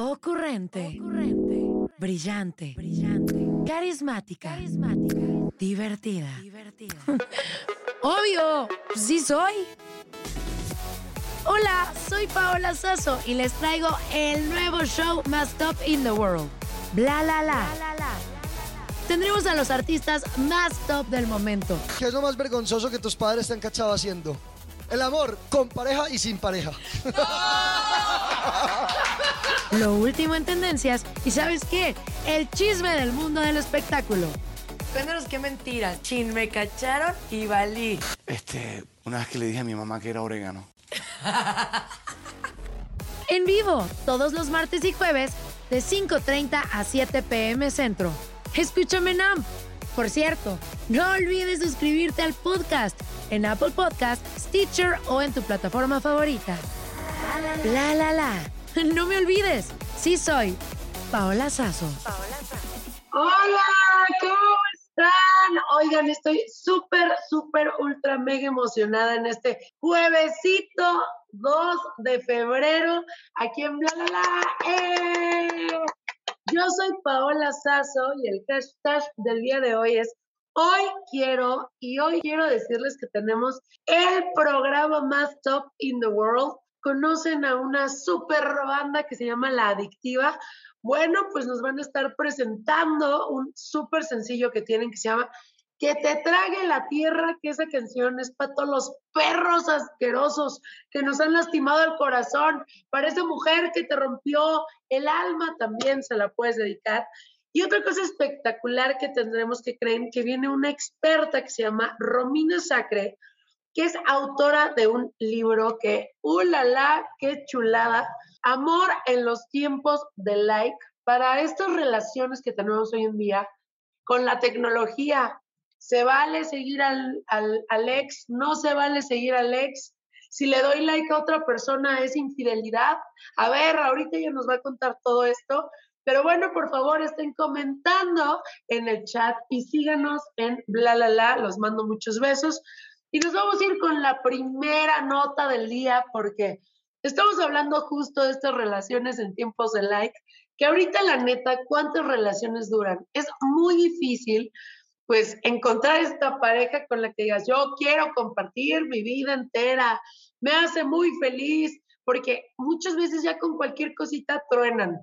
Ocurrente. Brillante. Carismática. Divertida. Obvio, sí soy. Hola, soy Paola Sasso y les traigo el nuevo show más top in the world. Bla la la. Tendremos a los artistas más top del momento. ¿Qué es lo más vergonzoso que tus padres te han cachado haciendo? El amor con pareja y sin pareja. Lo último en tendencias y ¿sabes qué? El chisme del mundo del espectáculo. Cuéntanos qué mentira. Chin, me cacharon y valí. Este, una vez que le dije a mi mamá que era orégano. En vivo, todos los martes y jueves, de 5.30 a 7 pm centro. Escúchame Nam. Por cierto, no olvides suscribirte al podcast en Apple Podcast, Stitcher o en tu plataforma favorita. La la la. No me olvides, sí soy Paola Sazo. Hola, ¿cómo están? Oigan, estoy súper, súper, ultra, mega emocionada en este juevesito 2 de febrero aquí en Bla La La. ¡Eh! Yo soy Paola Sazo y el hashtag del día de hoy es Hoy quiero, y hoy quiero decirles que tenemos el programa más top in the world. Conocen a una super banda que se llama La Adictiva. Bueno, pues nos van a estar presentando un súper sencillo que tienen que se llama Que te trague la tierra, que esa canción es para todos los perros asquerosos que nos han lastimado el corazón, para esa mujer que te rompió el alma también se la puedes dedicar. Y otra cosa espectacular que tendremos que creer, que viene una experta que se llama Romina Sacre, que es autora de un libro que, ¡ulala! ¡Qué chulada! Amor en los tiempos de like para estas relaciones que tenemos hoy en día con la tecnología. ¿Se vale seguir al, al, al ex? ¿No se vale seguir al ex? Si le doy like a otra persona, ¿es infidelidad? A ver, ahorita ella nos va a contar todo esto. Pero bueno, por favor, estén comentando en el chat y síganos en bla, la, la. Los mando muchos besos. Y nos vamos a ir con la primera nota del día porque estamos hablando justo de estas relaciones en tiempos de like, que ahorita la neta, ¿cuántas relaciones duran? Es muy difícil pues encontrar esta pareja con la que digas, yo quiero compartir mi vida entera, me hace muy feliz, porque muchas veces ya con cualquier cosita truenan.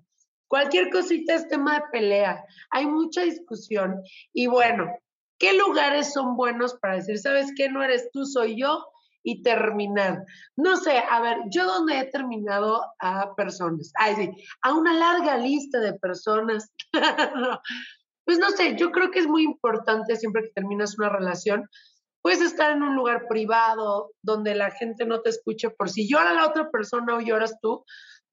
Cualquier cosita es tema de pelea. Hay mucha discusión. Y bueno, ¿qué lugares son buenos para decir, sabes qué, no eres tú, soy yo? Y terminar. No sé, a ver, yo donde he terminado a personas, ay, sí, a una larga lista de personas. pues no sé, yo creo que es muy importante siempre que terminas una relación, puedes estar en un lugar privado donde la gente no te escuche por si llora la otra persona o lloras tú,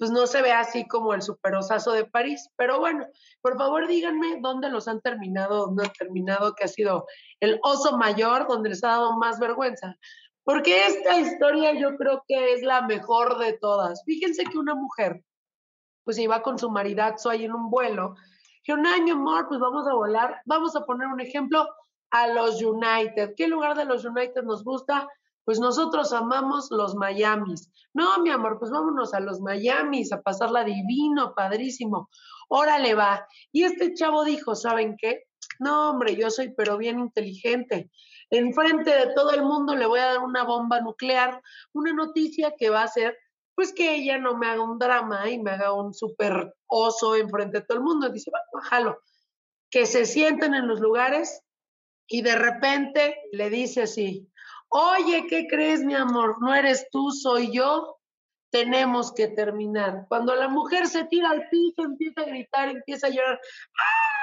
pues no se ve así como el superosazo de París. Pero bueno, por favor díganme dónde los han terminado, dónde han terminado, que ha sido el oso mayor, donde les ha dado más vergüenza. Porque esta historia yo creo que es la mejor de todas. Fíjense que una mujer, pues iba con su maridazo ahí en un vuelo, que un año, amor, pues vamos a volar, vamos a poner un ejemplo a los United. ¿Qué lugar de los United nos gusta? Pues nosotros amamos los Miamis. No, mi amor, pues vámonos a los Miamis a pasarla divino, padrísimo. Órale va. Y este chavo dijo, ¿saben qué? No, hombre, yo soy pero bien inteligente. enfrente de todo el mundo le voy a dar una bomba nuclear, una noticia que va a hacer pues que ella no me haga un drama y me haga un súper oso enfrente de todo el mundo. Dice, bueno. Que se sienten en los lugares y de repente le dice así, oye, ¿qué crees, mi amor? No eres tú, soy yo. Tenemos que terminar. Cuando la mujer se tira al piso, empieza a gritar, empieza a llorar. ¡Ah!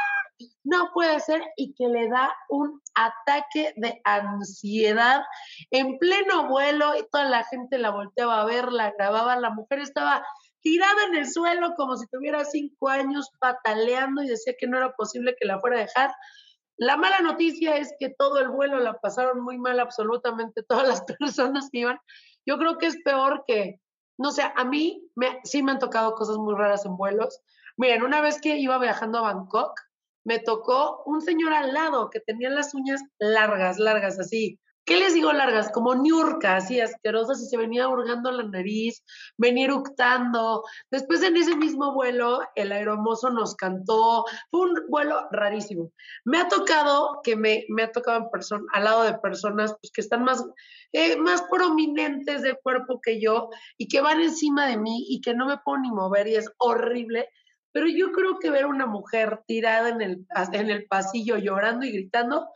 No puede ser y que le da un ataque de ansiedad en pleno vuelo y toda la gente la volteaba a ver, la grababa, la mujer estaba tirada en el suelo como si tuviera cinco años pataleando y decía que no era posible que la fuera a dejar. La mala noticia es que todo el vuelo la pasaron muy mal absolutamente todas las personas que iban. Yo creo que es peor que, no sé, a mí me, sí me han tocado cosas muy raras en vuelos. Miren, una vez que iba viajando a Bangkok, me tocó un señor al lado que tenía las uñas largas, largas, así, ¿qué les digo largas? Como niurca, así asquerosas, y se venía hurgando la nariz, venía eructando. Después en ese mismo vuelo, el aeromozo nos cantó, fue un vuelo rarísimo. Me ha tocado que me, me ha tocado en persona, al lado de personas pues, que están más, eh, más prominentes de cuerpo que yo y que van encima de mí y que no me puedo ni mover y es horrible. Pero yo creo que ver una mujer tirada en el, en el pasillo llorando y gritando,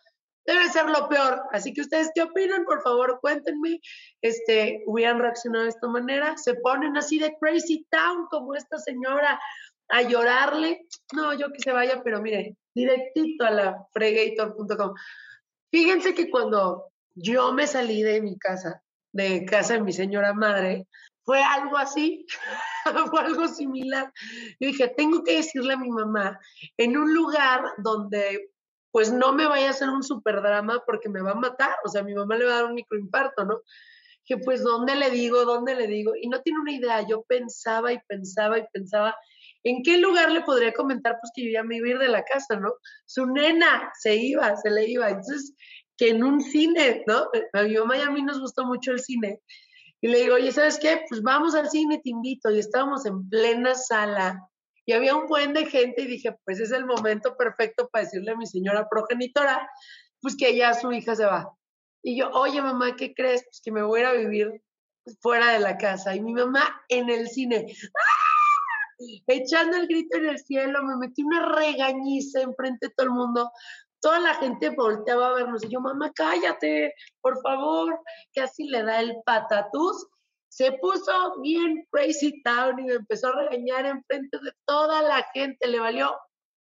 debe ser lo peor. Así que ustedes, ¿qué opinan? Por favor, cuéntenme. Este, hubieran reaccionado de esta manera. Se ponen así de crazy town como esta señora a llorarle. No, yo que se vaya, pero mire, directito a la fregator.com. Fíjense que cuando yo me salí de mi casa, de casa de mi señora madre, fue algo así, fue algo similar. Yo dije, tengo que decirle a mi mamá en un lugar donde pues no me vaya a hacer un super drama porque me va a matar, o sea, mi mamá le va a dar un microinfarto, ¿no? Que pues, ¿dónde le digo? ¿Dónde le digo? Y no tiene una idea, yo pensaba y pensaba y pensaba, ¿en qué lugar le podría comentar? Pues que yo ya me iba a ir de la casa, ¿no? Su nena se iba, se le iba. Entonces, que en un cine, ¿no? A mi mamá y a mí nos gustó mucho el cine. Y le digo, oye, ¿sabes qué? Pues vamos al cine, te invito. Y estábamos en plena sala y había un buen de gente y dije, pues es el momento perfecto para decirle a mi señora progenitora, pues que ya su hija se va. Y yo, oye mamá, ¿qué crees? Pues que me voy a ir a vivir fuera de la casa. Y mi mamá en el cine, ¡ah! echando el grito en el cielo, me metí una regañiza enfrente de todo el mundo. Toda la gente volteaba a vernos y yo, mamá, cállate, por favor, que así le da el patatús se puso bien crazy town y me empezó a regañar en frente de toda la gente, le valió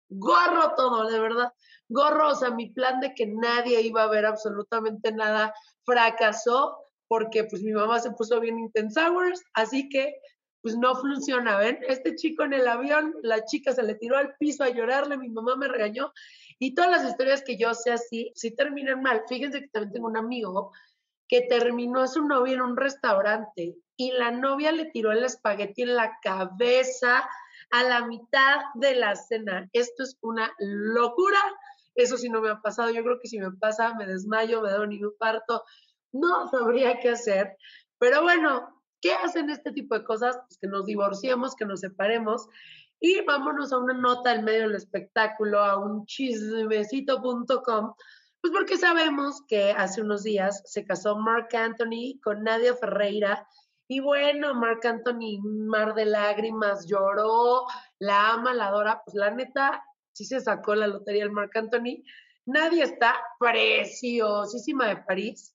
gorro todo, de verdad, gorro, o sea, mi plan de que nadie iba a ver absolutamente nada fracasó porque pues mi mamá se puso bien intensa, así que pues no funciona, ¿ven? Este chico en el avión, la chica se le tiró al piso a llorarle, mi mamá me regañó y todas las historias que yo sé así, sí terminan mal. Fíjense que también tengo un amigo que terminó a su novia en un restaurante y la novia le tiró el espagueti en la cabeza a la mitad de la cena. Esto es una locura. Eso sí no me ha pasado. Yo creo que si me pasa, me desmayo, me da un infarto. No sabría qué hacer. Pero bueno, ¿qué hacen este tipo de cosas? Pues que nos divorciemos, que nos separemos y vámonos a una nota en medio del espectáculo, a un chismecito.com pues porque sabemos que hace unos días se casó Mark Anthony con Nadia Ferreira y bueno, Mark Anthony, mar de lágrimas, lloró, la ama, la adora, pues la neta, sí se sacó la lotería el Mark Anthony. Nadia está preciosísima de París,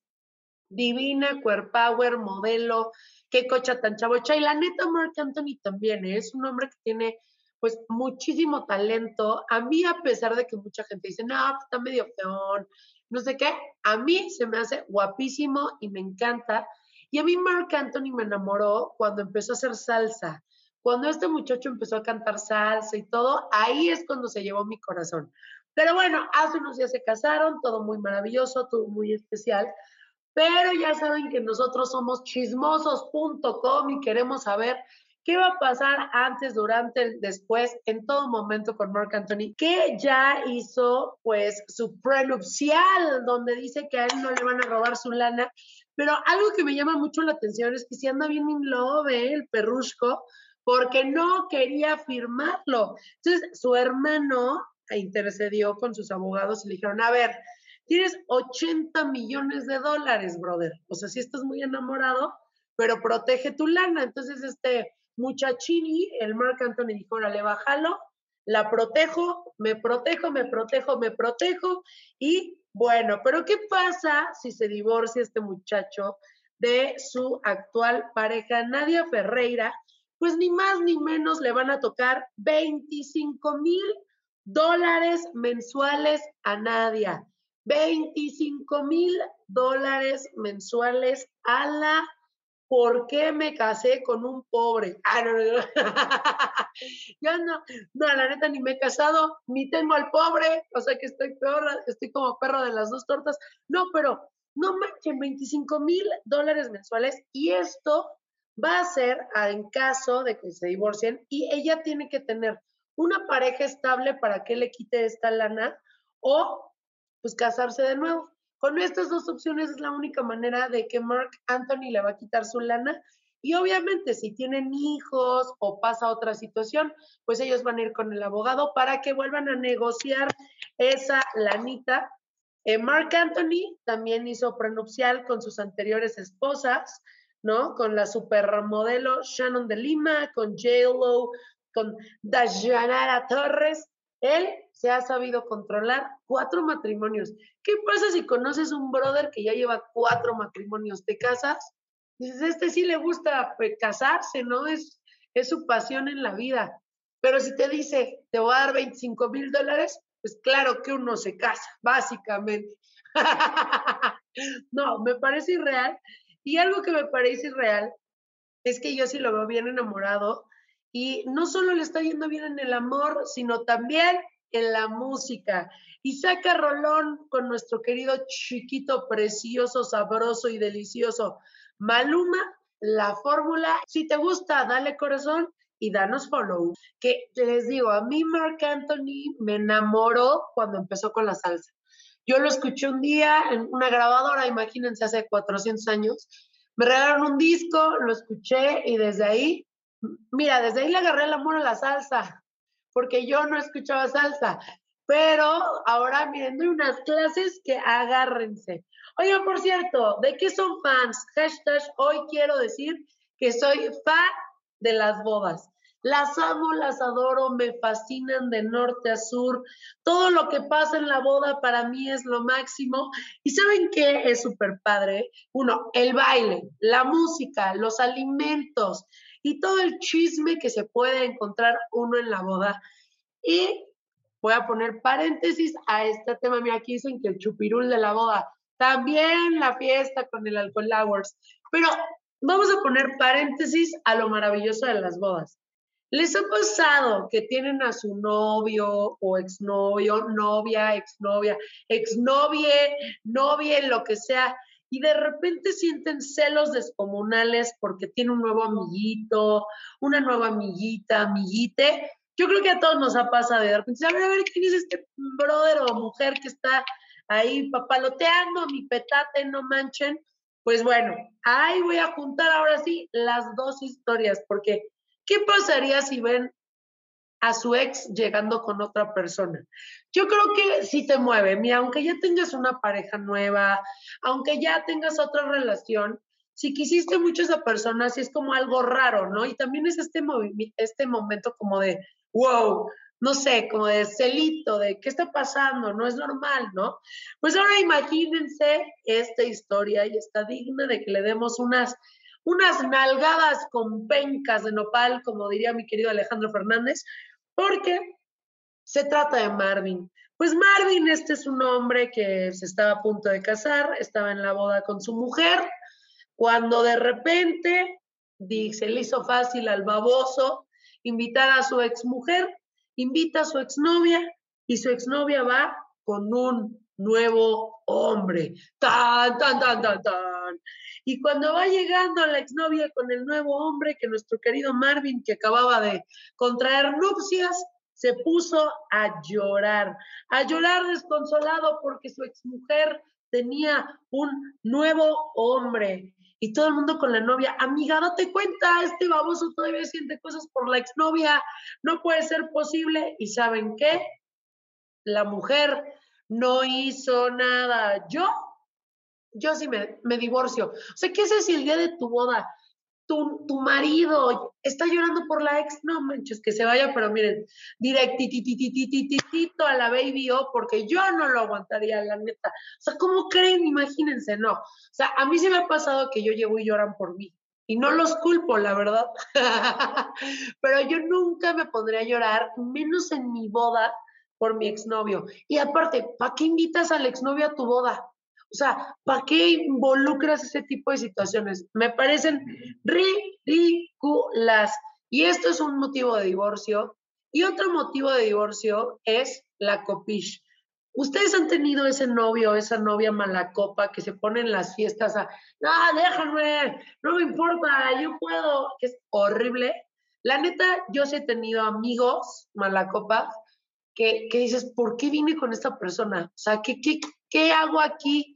divina, power, modelo, qué cocha tan chavocha. Y la neta, Mark Anthony también ¿eh? es un hombre que tiene pues muchísimo talento. A mí, a pesar de que mucha gente dice, no, pues, está medio peón, no sé qué, a mí se me hace guapísimo y me encanta. Y a mí Mark Anthony me enamoró cuando empezó a hacer salsa. Cuando este muchacho empezó a cantar salsa y todo, ahí es cuando se llevó mi corazón. Pero bueno, hace unos días se casaron, todo muy maravilloso, todo muy especial. Pero ya saben que nosotros somos chismosos.com y queremos saber ¿Qué va a pasar antes, durante, después, en todo momento con Mark Anthony? Que ya hizo pues su prenupcial, donde dice que a él no le van a robar su lana. Pero algo que me llama mucho la atención es que si anda bien in love, ¿eh? el perrusco, porque no quería firmarlo. Entonces, su hermano intercedió con sus abogados y le dijeron, a ver, tienes 80 millones de dólares, brother. O sea, si estás muy enamorado, pero protege tu lana. Entonces, este muchachini, el Mark Anthony dijo, órale, bájalo, la protejo, me protejo, me protejo, me protejo. Y bueno, pero ¿qué pasa si se divorcia este muchacho de su actual pareja, Nadia Ferreira? Pues ni más ni menos le van a tocar 25 mil dólares mensuales a Nadia. 25 mil dólares mensuales a la ¿Por qué me casé con un pobre? Ah, no, no, no. Yo no, no, la neta ni me he casado, ni tengo al pobre, o sea que estoy peor, estoy como perro de las dos tortas. No, pero no manchen, 25 mil dólares mensuales y esto va a ser en caso de que se divorcien y ella tiene que tener una pareja estable para que le quite esta lana o pues casarse de nuevo. Con estas dos opciones es la única manera de que Mark Anthony le va a quitar su lana. Y obviamente si tienen hijos o pasa otra situación, pues ellos van a ir con el abogado para que vuelvan a negociar esa lanita. Eh, Mark Anthony también hizo prenupcial con sus anteriores esposas, ¿no? Con la supermodelo Shannon de Lima, con J-Lo, con Dayanara Torres. Él se ha sabido controlar cuatro matrimonios. ¿Qué pasa si conoces un brother que ya lleva cuatro matrimonios? ¿Te casas? Dices, este sí le gusta pues, casarse, ¿no? Es, es su pasión en la vida. Pero si te dice, te voy a dar 25 mil dólares, pues claro que uno se casa, básicamente. no, me parece irreal. Y algo que me parece irreal es que yo sí lo veo bien enamorado y no solo le está yendo bien en el amor, sino también en la música. Y saca rolón con nuestro querido chiquito, precioso, sabroso y delicioso. Maluma, la fórmula. Si te gusta, dale corazón y danos follow. Que les digo, a mí Mark Anthony me enamoró cuando empezó con la salsa. Yo lo escuché un día en una grabadora, imagínense, hace 400 años. Me regalaron un disco, lo escuché y desde ahí Mira, desde ahí le agarré el amor a la salsa, porque yo no escuchaba salsa. Pero ahora miren, doy unas clases que agárrense. Oigan, por cierto, ¿de qué son fans? Hashtag, hoy quiero decir que soy fan de las bodas. Las amo, las adoro, me fascinan de norte a sur. Todo lo que pasa en la boda para mí es lo máximo. ¿Y saben qué es súper padre? Uno, el baile, la música, los alimentos, y todo el chisme que se puede encontrar uno en la boda. Y voy a poner paréntesis a este tema. Mira, aquí dicen que el chupirul de la boda, también la fiesta con el alcohol hours. Pero vamos a poner paréntesis a lo maravilloso de las bodas. ¿Les ha pasado que tienen a su novio o exnovio, novia, exnovia, exnovie, novia, lo que sea, y de repente sienten celos descomunales porque tiene un nuevo amiguito, una nueva amiguita, amiguite. Yo creo que a todos nos ha pasado de repente, a ver, a ver, ¿quién es este brother o mujer que está ahí papaloteando mi petate, no manchen? Pues bueno, ahí voy a juntar ahora sí las dos historias, porque ¿qué pasaría si ven a su ex llegando con otra persona. Yo creo que sí te mueve, mira, aunque ya tengas una pareja nueva, aunque ya tengas otra relación, si quisiste mucho a esa persona, sí es como algo raro, ¿no? Y también es este, este momento como de, wow, no sé, como de celito, de qué está pasando, no es normal, ¿no? Pues ahora imagínense esta historia y está digna de que le demos unas, unas nalgadas con pencas de nopal, como diría mi querido Alejandro Fernández, porque se trata de Marvin. Pues Marvin, este es un hombre que se estaba a punto de casar, estaba en la boda con su mujer, cuando de repente se le hizo fácil al baboso invitar a su exmujer, invita a su exnovia y su exnovia va con un nuevo hombre. Tan, tan, tan, tan, tan. Y cuando va llegando la exnovia con el nuevo hombre, que nuestro querido Marvin, que acababa de contraer nupcias, se puso a llorar, a llorar desconsolado porque su exmujer tenía un nuevo hombre. Y todo el mundo con la novia, amiga, date cuenta, este baboso todavía siente cosas por la exnovia, no puede ser posible. ¿Y saben qué? La mujer no hizo nada. Yo, yo sí me, me divorcio. O sea, ¿qué haces si el día de tu boda tu, tu, marido está llorando por la ex, no manches, que se vaya, pero miren, directitititititito a la baby o porque yo no lo aguantaría, la neta. O sea, ¿cómo creen? Imagínense, no. O sea, a mí sí me ha pasado que yo llevo y lloran por mí. Y no los culpo, la verdad. pero yo nunca me pondría a llorar, menos en mi boda, por mi exnovio. Y aparte, ¿para qué invitas al exnovio a tu boda? O sea, ¿para qué involucras ese tipo de situaciones? Me parecen ridículas. Y esto es un motivo de divorcio. Y otro motivo de divorcio es la copish. Ustedes han tenido ese novio esa novia malacopa que se pone en las fiestas a, no, déjame, no me importa, yo puedo, es horrible. La neta, yo sí he tenido amigos malacopas que, que dices, ¿por qué vine con esta persona? O sea, ¿qué, qué, ¿qué hago aquí?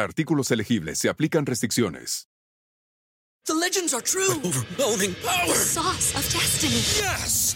artículos elegibles se aplican restricciones. The legends are true. overwhelming power! The sauce of destiny. Yes!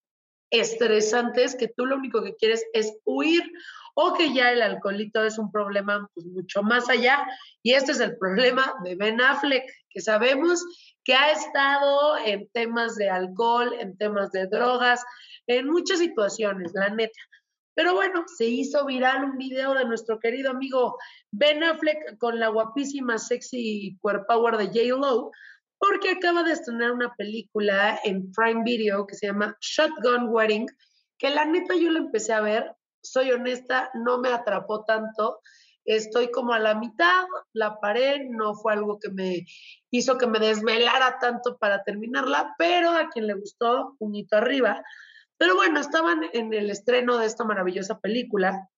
estresantes que tú lo único que quieres es huir o que ya el alcoholito es un problema pues, mucho más allá. Y este es el problema de Ben Affleck, que sabemos que ha estado en temas de alcohol, en temas de drogas, en muchas situaciones, la neta. Pero bueno, se hizo viral un video de nuestro querido amigo Ben Affleck con la guapísima, sexy power de J. Lo, porque acaba de estrenar una película en Prime Video que se llama Shotgun Wedding, que la neta yo la empecé a ver, soy honesta, no me atrapó tanto, estoy como a la mitad, la paré, no fue algo que me hizo que me desvelara tanto para terminarla, pero a quien le gustó, puñito arriba. Pero bueno, estaban en el estreno de esta maravillosa película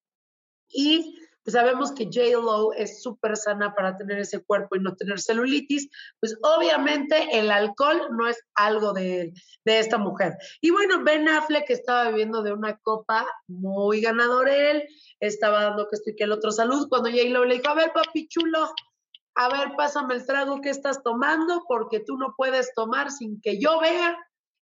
y sabemos que J-Lo es súper sana para tener ese cuerpo y no tener celulitis, pues obviamente el alcohol no es algo de, de esta mujer. Y bueno, Ben Affleck estaba bebiendo de una copa muy ganador él, estaba dando que estoy que el otro salud, cuando J-Lo le dijo, a ver papi chulo, a ver, pásame el trago que estás tomando, porque tú no puedes tomar sin que yo vea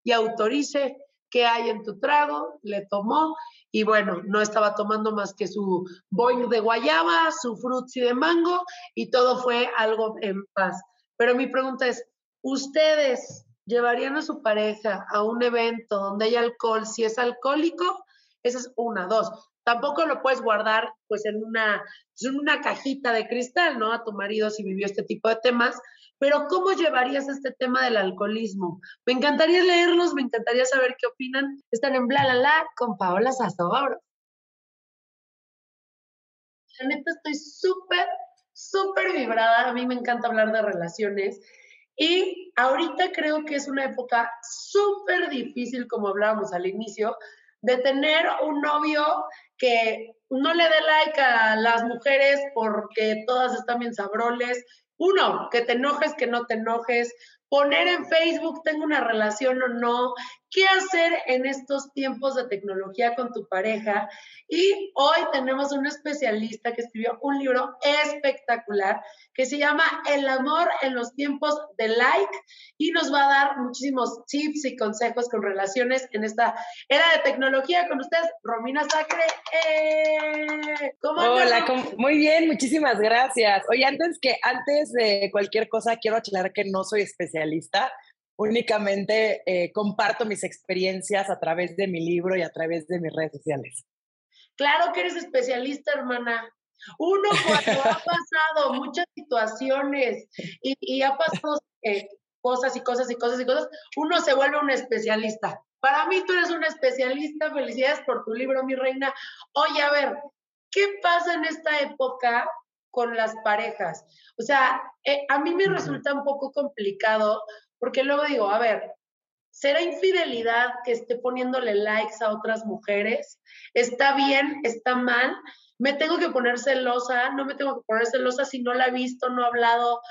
y autorice qué hay en tu trago, le tomó y bueno, no estaba tomando más que su boing de guayaba, su frutzi de mango y todo fue algo en paz. Pero mi pregunta es, ¿ustedes llevarían a su pareja a un evento donde hay alcohol si es alcohólico? Esa es una, dos. Tampoco lo puedes guardar pues en una, en una cajita de cristal, ¿no? A tu marido si vivió este tipo de temas, pero ¿cómo llevarías este tema del alcoholismo? Me encantaría leerlos, me encantaría saber qué opinan. Están en Bla La La con Paola Sazobro. La neta estoy súper, súper vibrada. A mí me encanta hablar de relaciones. Y ahorita creo que es una época súper difícil, como hablábamos al inicio, de tener un novio que no le dé like a las mujeres porque todas están bien sabroles, uno, que te enojes, que no te enojes, poner en Facebook, tengo una relación o no, qué hacer en estos tiempos de tecnología con tu pareja. Y hoy tenemos un especialista que escribió un libro espectacular que se llama El amor en los tiempos de like y nos va a dar muchísimos tips y consejos con relaciones en esta era de tecnología. Con ustedes, Romina Sacre. ¡Eh! ¿Cómo Hola, muy bien, muchísimas gracias. Oye, antes que antes de cualquier cosa, quiero aclarar que no soy especialista únicamente eh, comparto mis experiencias a través de mi libro y a través de mis redes sociales. Claro que eres especialista, hermana. Uno cuando ha pasado muchas situaciones y, y ha pasado eh, cosas y cosas y cosas y cosas, uno se vuelve un especialista. Para mí tú eres un especialista, felicidades por tu libro, mi reina. Oye, a ver, ¿qué pasa en esta época con las parejas? O sea, eh, a mí me resulta un poco complicado porque luego digo, a ver, ¿será infidelidad que esté poniéndole likes a otras mujeres? ¿Está bien? ¿Está mal? ¿Me tengo que poner celosa? ¿No me tengo que poner celosa si no la he visto, no he hablado?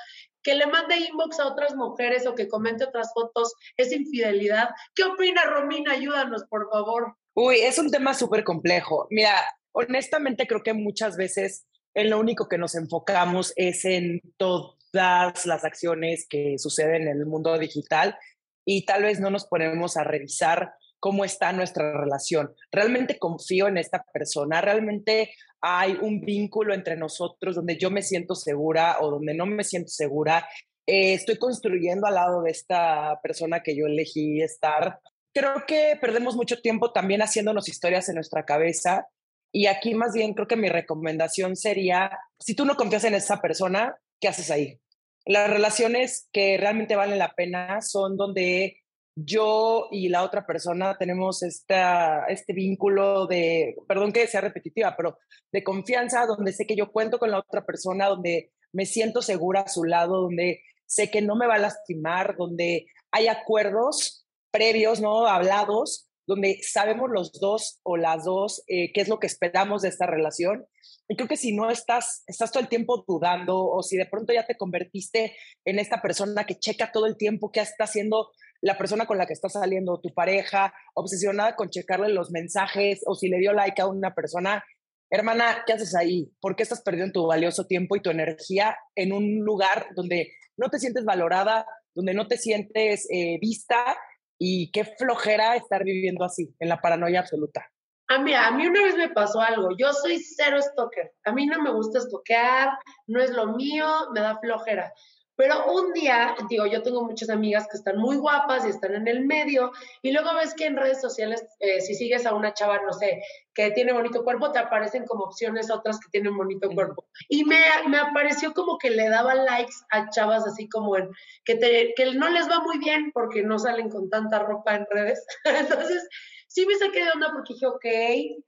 que le mande inbox a otras mujeres o que comente otras fotos es infidelidad. ¿Qué opina Romina? Ayúdanos, por favor. Uy, es un tema súper complejo. Mira, honestamente creo que muchas veces en lo único que nos enfocamos es en todas las acciones que suceden en el mundo digital y tal vez no nos ponemos a revisar cómo está nuestra relación. ¿Realmente confío en esta persona? ¿Realmente hay un vínculo entre nosotros donde yo me siento segura o donde no me siento segura? Eh, estoy construyendo al lado de esta persona que yo elegí estar. Creo que perdemos mucho tiempo también haciéndonos historias en nuestra cabeza y aquí más bien creo que mi recomendación sería, si tú no confías en esa persona, ¿qué haces ahí? Las relaciones que realmente valen la pena son donde yo y la otra persona tenemos esta, este vínculo de, perdón que sea repetitiva, pero de confianza, donde sé que yo cuento con la otra persona, donde me siento segura a su lado, donde sé que no me va a lastimar, donde hay acuerdos previos, ¿no? Hablados, donde sabemos los dos o las dos eh, qué es lo que esperamos de esta relación. Y creo que si no estás, estás todo el tiempo dudando o si de pronto ya te convertiste en esta persona que checa todo el tiempo qué está haciendo la persona con la que está saliendo, tu pareja, obsesionada con checarle los mensajes o si le dio like a una persona, hermana, ¿qué haces ahí? ¿Por qué estás perdiendo tu valioso tiempo y tu energía en un lugar donde no te sientes valorada, donde no te sientes eh, vista y qué flojera estar viviendo así, en la paranoia absoluta? A mí, a mí una vez me pasó algo. Yo soy cero stalker. A mí no me gusta stalkear, no es lo mío, me da flojera. Pero un día, digo, yo tengo muchas amigas que están muy guapas y están en el medio, y luego ves que en redes sociales, eh, si sigues a una chava, no sé, que tiene bonito cuerpo, te aparecen como opciones otras que tienen bonito cuerpo. Y me, me apareció como que le daba likes a chavas así como en, que, te, que no les va muy bien porque no salen con tanta ropa en redes. Entonces, sí me saqué de onda porque dije, ok,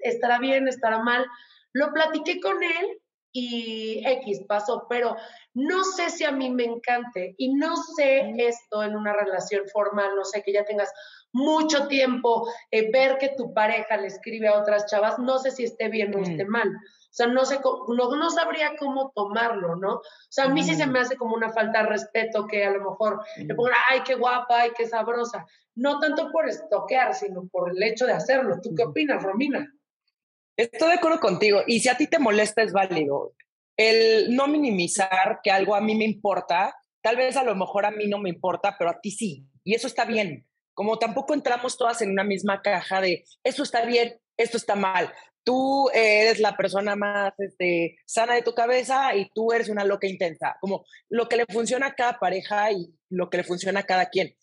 estará bien, estará mal. Lo platiqué con él y X pasó, pero no sé si a mí me encante y no sé esto en una relación formal, no sé que ya tengas mucho tiempo, eh, ver que tu pareja le escribe a otras chavas, no sé si esté bien o esté mal. O sea, no sé, no, no sabría cómo tomarlo, ¿no? O sea, a mí sí se me hace como una falta de respeto que a lo mejor le pongan, ay, qué guapa, ay, qué sabrosa. No tanto por estoquear, sino por el hecho de hacerlo. ¿Tú qué opinas, Romina? Estoy de acuerdo contigo. Y si a ti te molesta, es válido. El no minimizar que algo a mí me importa, tal vez a lo mejor a mí no me importa, pero a ti sí. Y eso está bien. Como tampoco entramos todas en una misma caja de eso está bien, esto está mal. Tú eres la persona más este, sana de tu cabeza y tú eres una loca intensa. Como lo que le funciona a cada pareja y lo que le funciona a cada quien.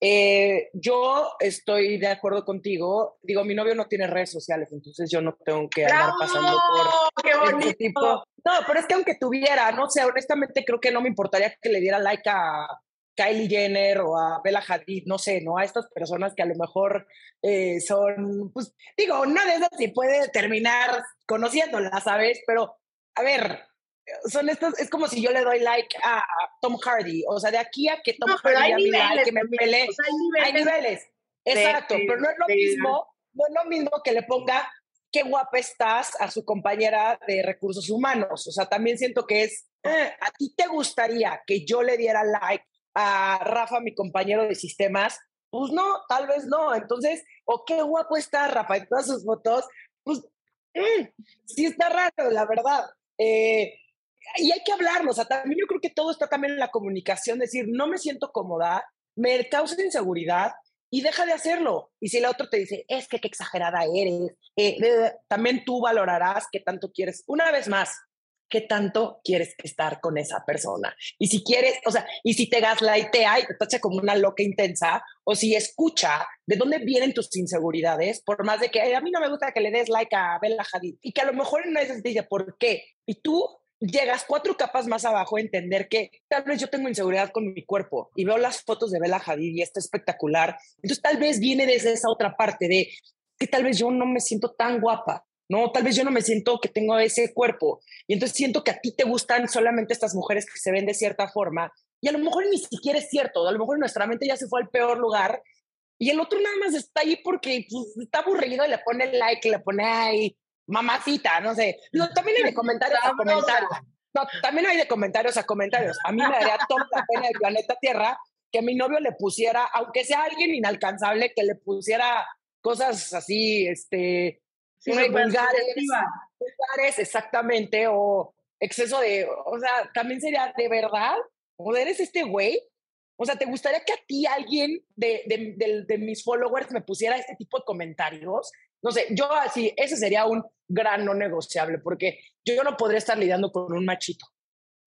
Eh, yo estoy de acuerdo contigo. Digo, mi novio no tiene redes sociales, entonces yo no tengo que andar pasando por ¡Qué este tipo. No, pero es que aunque tuviera, no sé, honestamente creo que no me importaría que le diera like a Kylie Jenner o a Bella Hadid, no sé, ¿no? A estas personas que a lo mejor eh, son, pues, digo, una de esas sí puede terminar conociéndola, ¿sabes? Pero, a ver, son estos, es como si yo le doy like a Tom Hardy, o sea, de aquí a que Tom Hardy a like, que me pele, hay niveles. Exacto, pero no es lo mismo, no es lo mismo que le ponga qué guapa estás a su compañera de recursos humanos, o sea, también siento que es, eh, a ti te gustaría que yo le diera like a Rafa, mi compañero de sistemas, pues no, tal vez no, entonces, o qué guapo está Rafa en todas sus fotos, pues eh, sí está raro, la verdad. Eh, y hay que hablarlo, o sea, también yo creo que todo está también en la comunicación, decir, no me siento cómoda, me causa inseguridad y deja de hacerlo. Y si el otro te dice, es que qué exagerada eres, eh, también tú valorarás qué tanto quieres. Una vez más, qué tanto quieres estar con esa persona. Y si quieres, o sea, y si te gaslightea y te tacha como una loca intensa, o si escucha de dónde vienen tus inseguridades, por más de que a mí no me gusta que le des like a Bella Hadid, y que a lo mejor no es dice, ¿por qué? Y tú llegas cuatro capas más abajo a entender que tal vez yo tengo inseguridad con mi cuerpo y veo las fotos de Bella Hadid y está espectacular. Entonces tal vez viene desde esa otra parte de que tal vez yo no me siento tan guapa ¿no? Tal vez yo no me siento que tengo ese cuerpo y entonces siento que a ti te gustan solamente estas mujeres que se ven de cierta forma y a lo mejor ni siquiera es cierto, a lo mejor nuestra mente ya se fue al peor lugar y el otro nada más está ahí porque pues, está aburrido y le pone like, le pone ahí mamacita, no sé. No, también hay de comentarios a comentarios. No, también hay de comentarios a comentarios. A mí me daría toda la pena del planeta Tierra que mi novio le pusiera, aunque sea alguien inalcanzable, que le pusiera cosas así, este, Sí, muy súper vulgares, vulgares, exactamente, o exceso de, o sea, también sería de verdad, o eres este güey, o sea, ¿te gustaría que a ti alguien de, de, de- de mis followers me pusiera este tipo de comentarios? No sé, yo así, ese sería un gran no negociable, porque yo no podría estar lidiando con un machito.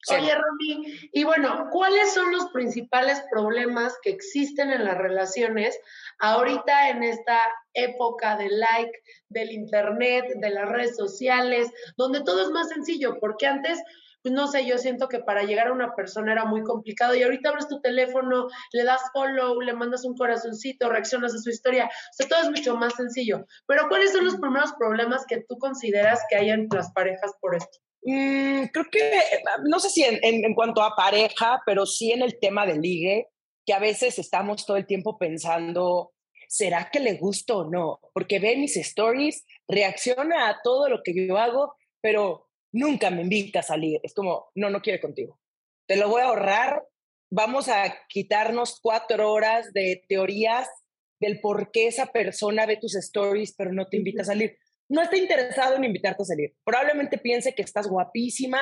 Oye, Romy, y bueno, ¿cuáles son los principales problemas que existen en las relaciones ahorita en esta época del like, del internet, de las redes sociales, donde todo es más sencillo? Porque antes, pues no sé, yo siento que para llegar a una persona era muy complicado y ahorita abres tu teléfono, le das follow, le mandas un corazoncito, reaccionas a su historia, o sea, todo es mucho más sencillo. Pero ¿cuáles son los primeros problemas que tú consideras que hay en las parejas por esto? Mm, creo que, no sé si en, en- cuanto a pareja, pero sí en el tema del ligue, que a veces estamos todo el tiempo pensando, ¿será que le gusto o no? Porque ve mis stories, reacciona a todo lo que yo hago, pero nunca me invita a salir. Es como, no, no quiere contigo. Te lo voy a ahorrar. Vamos a quitarnos cuatro horas de teorías del por qué esa persona ve tus stories, pero no te invita a salir no está interesado en invitarte a salir. Probablemente piense que estás guapísima,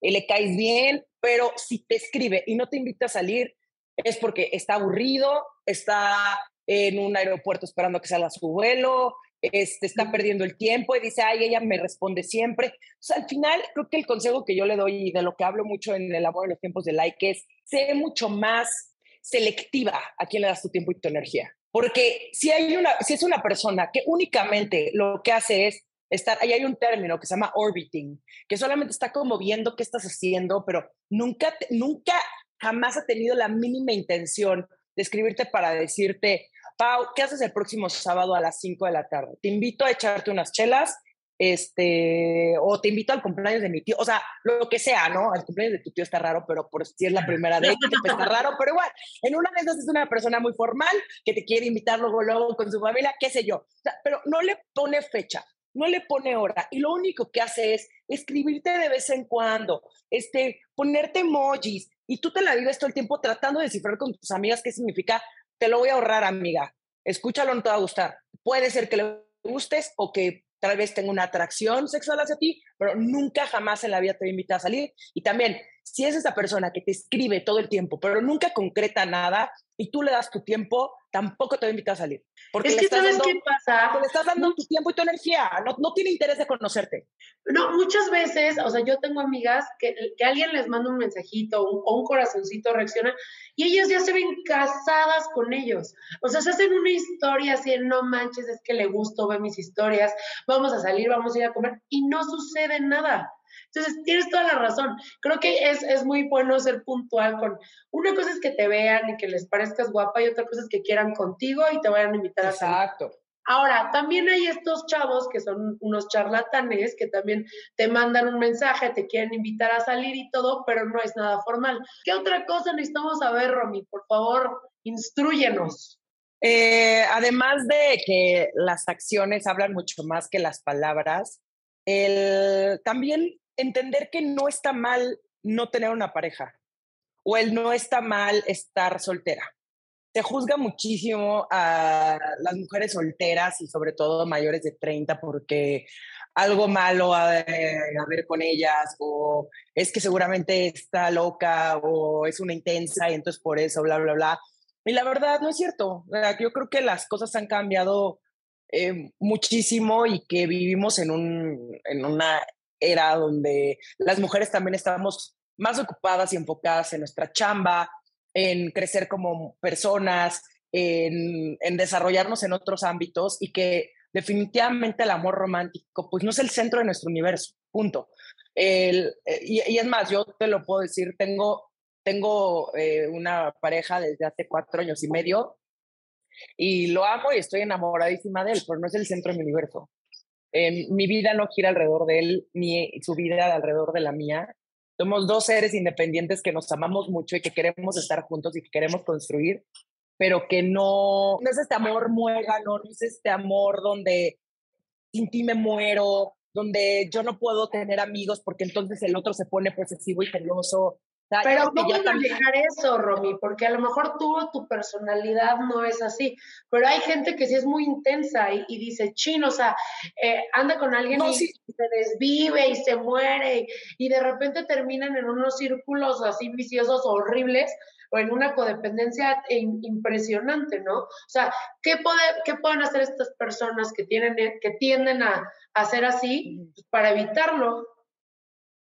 eh, le caes bien, pero si te escribe y no te invita a salir, es porque está aburrido, está en un aeropuerto esperando que salga su vuelo, este, está perdiendo el tiempo y dice, ay, ella me responde siempre. O sea, al final, creo que el consejo que yo le doy y de lo que hablo mucho en el amor en los tiempos de like es, sé mucho más selectiva a quién le das tu tiempo y tu energía. Porque si, hay una, si es una persona que únicamente lo que hace es estar, ahí hay un término que se llama orbiting, que solamente está como viendo qué estás haciendo, pero nunca, nunca jamás ha tenido la mínima intención de escribirte para decirte, Pau, ¿qué haces el próximo sábado a las 5 de la tarde? Te invito a echarte unas chelas, este, o te invito al cumpleaños de mi tío, o sea, lo que sea, ¿no? El cumpleaños de tu tío está raro, pero por si es la primera vez, pues está raro, pero igual, en una de esas es una persona muy formal que te quiere invitar luego, luego con su familia, qué sé yo, O sea, pero no le pone fecha, no le pone hora, y lo único que hace es escribirte de vez en cuando, este, ponerte emojis, y tú te la vives todo el tiempo tratando de descifrar con tus amigas qué significa, te lo voy a ahorrar, amiga, escúchalo, no te va a gustar. Puede ser que le gustes o que tal vez tenga una atracción sexual hacia ti, pero nunca jamás en la vida te va a invitar a salir. Y también, si es esa persona que te escribe todo el tiempo, pero nunca concreta nada y tú le das tu tiempo, tampoco te va a invitar a salir. Porque Es que estás ¿sabes dando, qué pasa? le estás dando tu tiempo y tu energía. No, no tiene interés de conocerte. No, muchas veces, o sea, yo tengo amigas que, que alguien les manda un mensajito un- o un corazoncito, reacciona, y ellas ya se ven casadas con ellos. O sea, se hacen una historia así, no manches, es que le gusto, ve mis historias, vamos a salir, vamos a ir a comer, y no sucede nada. Entonces, tienes toda la razón. Creo que es, es muy bueno ser puntual con... Una cosa es que te vean y que les parezcas guapa y otra cosa es que quieran contigo y te vayan a invitar a salir. Exacto. Ahora, también hay estos chavos que son unos charlatanes que también te mandan un mensaje, te quieren invitar a salir y todo, pero no es nada formal. ¿Qué otra cosa necesitamos saber, Romy? Por favor, instruyenos. Eh, además de que las acciones hablan mucho más que las palabras, el, también entender que no está mal no tener una pareja o el no está mal estar soltera. Se juzga muchísimo a las mujeres solteras y sobre todo mayores de 30 porque algo malo ha de haber con ellas o es que seguramente está loca o es una intensa y entonces por eso, bla, bla, bla. Y la verdad no es cierto. Yo creo que las cosas han cambiado eh, muchísimo y que vivimos en, un, en una era donde las mujeres también estábamos más ocupadas y enfocadas en nuestra chamba, en crecer como personas, en, desarrollarnos en otros ámbitos y que definitivamente el amor romántico pues no es el centro de nuestro universo, punto. Eh, y, y, es más, yo te lo puedo decir, tengo, tengo eh, una pareja desde hace cuatro años y medio y lo amo y estoy enamoradísima de él, pero no es el centro de mi universo. Eh, mi vida no gira alrededor de él, ni su vida alrededor de la mía. Somos dos seres independientes que nos amamos mucho y que queremos estar juntos y que queremos construir, pero que no, no es este amor muégano, no es este amor donde sin ti me muero, donde yo no puedo tener amigos porque entonces el otro se pone posesivo y celoso. Pero ¿cómo manejar eso, Romy? Porque a lo mejor tú, tu personalidad no es así, pero hay gente que sí es muy intensa y, y dice, chino, o sea, eh, anda con alguien No, y, sí. y se desvive y se muere y, y de repente terminan en unos círculos así viciosos horribles o en una codependencia impresionante, ¿no? O sea, ¿qué, poder, ¿qué pueden hacer estas personas que, tienen, que tienden a, a ser así para evitarlo?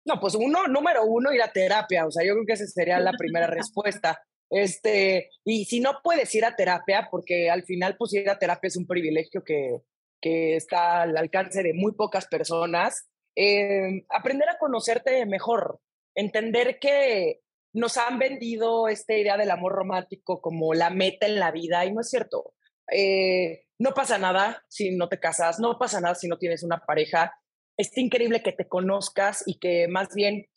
No, pues uno, número uno, ir a terapia. O sea, yo creo que esa sería la primera respuesta. Este, y si no puedes ir a terapia, porque al final, pues ir a terapia es un privilegio que, que está al alcance de muy pocas personas, eh, aprender a conocerte mejor, entender que nos han vendido esta idea del amor romántico como la meta en la vida y no es cierto. Eh, no pasa nada si no te casas, no pasa nada si no tienes una pareja. Es increíble que te conozcas y que más bien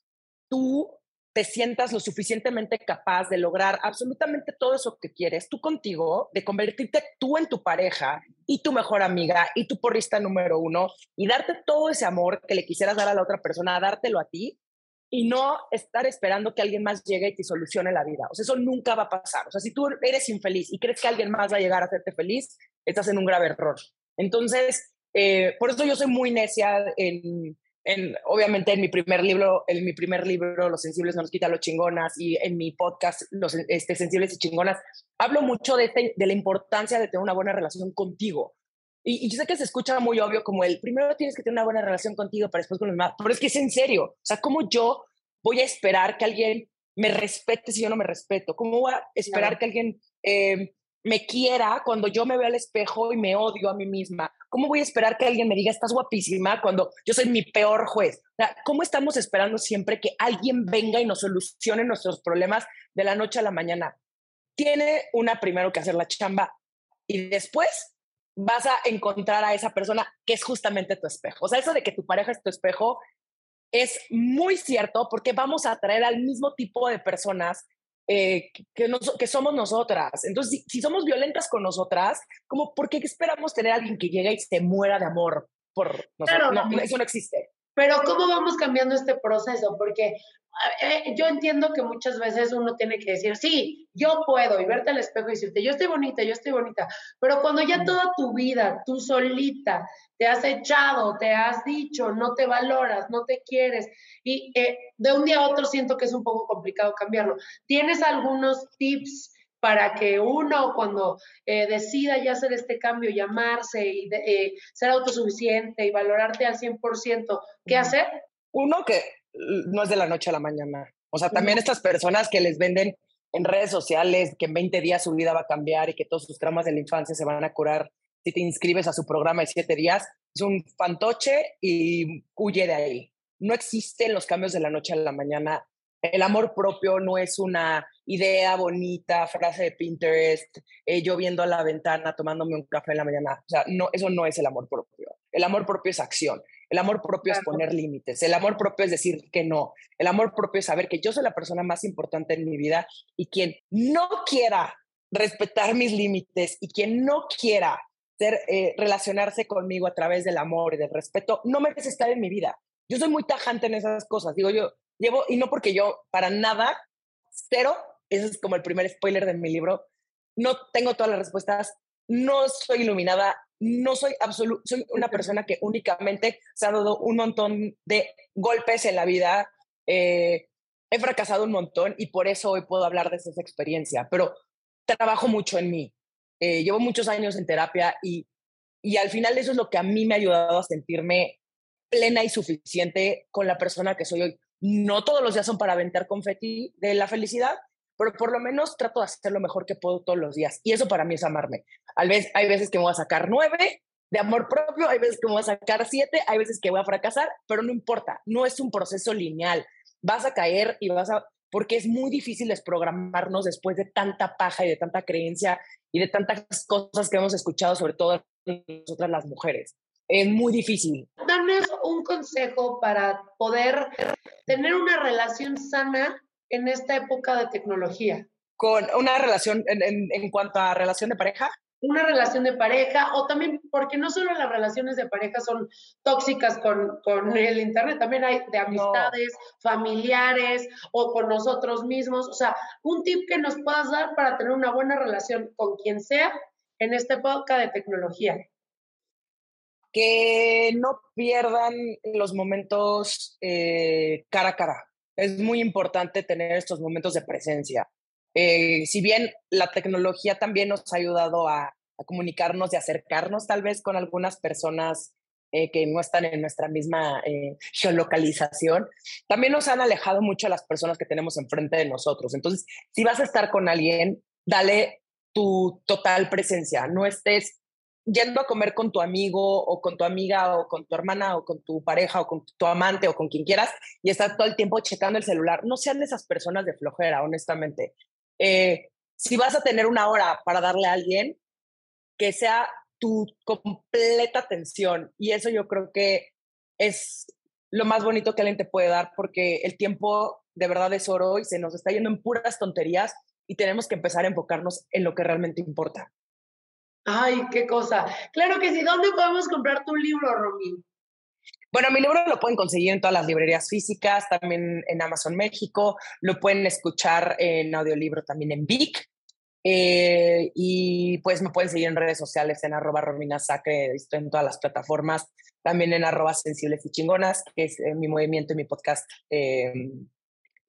tú te sientas lo suficientemente capaz de lograr absolutamente todo eso que quieres, tú contigo, de convertirte tú en tu pareja y tu mejor amiga y tu porrista número uno y darte todo ese amor que le quisieras dar a la otra persona, dártelo a ti y no estar esperando que alguien más llegue y te solucione la vida. O sea, eso nunca va a pasar. O sea, si tú eres infeliz y crees que alguien más va a llegar a hacerte feliz, estás en un grave error. Entonces, eh, por eso yo soy muy necia en, en, obviamente en mi primer libro, en mi primer libro, Los sensibles no nos quitan los chingonas, y en mi podcast, Los este, sensibles y chingonas, hablo mucho de, este- de la importancia de tener una buena relación contigo. Y, y yo sé que se escucha muy obvio como el primero tienes que tener una buena relación contigo para después con los demás, pero es que es en serio. O sea, ¿cómo yo voy a esperar que alguien me respete si yo no me respeto? ¿Cómo voy a esperar Claro. que alguien eh, me quiera cuando yo me veo al espejo y me odio a mí misma? ¿Cómo voy a esperar que alguien me diga, estás guapísima cuando yo soy mi peor juez? O sea, ¿cómo estamos esperando siempre que alguien venga y nos solucione nuestros problemas de la noche a la mañana? Tiene una primero que hacer la chamba y después vas a encontrar a esa persona que es justamente tu espejo. O sea, eso de que tu pareja es tu espejo es muy cierto porque vamos a atraer al mismo tipo de personas eh, que, nos- que somos nosotras. Entonces, si, si somos violentas con nosotras, como, ¿por qué esperamos tener a alguien que llegue y se muera de amor por nosotros? Claro, no, no. eso no existe. Pero ¿cómo vamos cambiando este proceso? Porque eh, yo entiendo que muchas veces uno tiene que decir, sí, yo puedo, y verte al espejo y decirte, yo estoy bonita, yo estoy bonita. Pero cuando ya toda tu vida, tú solita, te has echado, te has dicho, no te valoras, no te quieres, y eh, de un día a otro siento que es un poco complicado cambiarlo. ¿Tienes algunos tips? Para que uno cuando eh, decida ya hacer este cambio, llamarse y de- eh, ser autosuficiente y valorarte al 100%, ¿qué hacer? Uno que no es de la noche a la mañana. O sea, también estas personas que les venden en redes sociales que en 20 días su vida va a cambiar y que todos sus traumas de la infancia se van a curar si te inscribes a su programa de 7 días, es un fantoche y huye de ahí. No existen los cambios de la noche a la mañana. El amor propio no es una idea bonita, frase de Pinterest, eh, yo viendo a la ventana tomándome un café en la mañana. O sea, no, eso no es el amor propio. El amor propio es acción. El amor propio es poner límites. El amor propio es decir que no. El amor propio es saber que yo soy la persona más importante en mi vida y quien no quiera respetar mis límites y quien no quiera ser, eh, relacionarse conmigo a través del amor y del respeto, no merece estar en mi vida. Yo soy muy tajante en esas cosas. Digo, yo llevo, y no porque yo para nada, cero, ese es como el primer spoiler de mi libro, no tengo todas las respuestas, no soy iluminada, no soy absoluto, soy una persona que únicamente se ha dado un montón de golpes en la vida, eh, he fracasado un montón y por eso hoy puedo hablar de esa experiencia, pero trabajo mucho en mí. Eh, llevo muchos años en terapia y, y al final eso es lo que a mí me ha ayudado a sentirme plena y suficiente con la persona que soy hoy. No todos los días son para aventar confeti de la felicidad, pero por lo menos trato de hacer lo mejor que puedo todos los días. Y eso para mí es amarme. Al vez, hay veces que me voy a sacar nueve de amor propio, hay veces que me voy a sacar siete, hay veces que voy a fracasar, pero no importa, no es un proceso lineal. Vas a caer y vas a, porque es muy difícil desprogramarnos después de tanta paja y de tanta creencia y de tantas cosas que hemos escuchado, sobre todo nosotras las mujeres. Es muy difícil. Danos un consejo para poder tener una relación sana en esta época de tecnología. Con una relación, en, en cuanto a relación de pareja, una relación de pareja o también porque no solo las relaciones de pareja son tóxicas con, con el Internet, también hay de amistades, familiares o con nosotros mismos. O sea, un tip que nos puedas dar para tener una buena relación con quien sea en esta época de tecnología. Que no pierdan los momentos eh, cara a cara. Es muy importante tener estos momentos de presencia. Eh, si bien la tecnología también nos ha ayudado a, comunicarnos y acercarnos tal vez con algunas personas eh, que no están en nuestra misma eh, geolocalización, también nos han alejado mucho a las personas que tenemos enfrente de nosotros. Entonces, si vas a estar con alguien, dale tu total presencia, no estés yendo a comer con tu amigo o con tu amiga o con tu hermana o con tu pareja o con tu amante o con quien quieras y estar todo el tiempo checando el celular. No sean esas personas de flojera, honestamente. Eh, si vas a tener una hora para darle a alguien, que sea tu completa atención. Y eso yo creo que es lo más bonito que alguien te puede dar, porque el tiempo de verdad es oro y se nos está yendo en puras tonterías y tenemos que empezar a enfocarnos en lo que realmente importa. Ay, qué cosa. Claro que sí. ¿Dónde podemos comprar tu libro, Romy? Bueno, mi libro lo pueden conseguir en todas las librerías físicas, también en Amazon México, lo pueden escuchar en audiolibro también en Vic. Eh, y pues me pueden seguir en redes sociales en arroba Romina Sacre, estoy en todas las plataformas, también en arroba sensibles y chingonas, que es eh, mi movimiento y mi podcast, eh,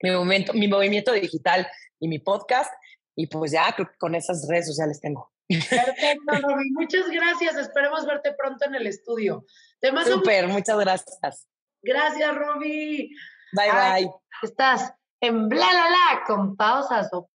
mi, movimiento, mi movimiento digital y mi podcast. Y pues ya creo que con esas redes sociales tengo. Perfecto, Romy. Muchas gracias. Esperemos verte pronto en el estudio. Te mando Súper, muchas gracias. Gracias, Romy. Bye, bye. Estás en bla, la, la, con pausas o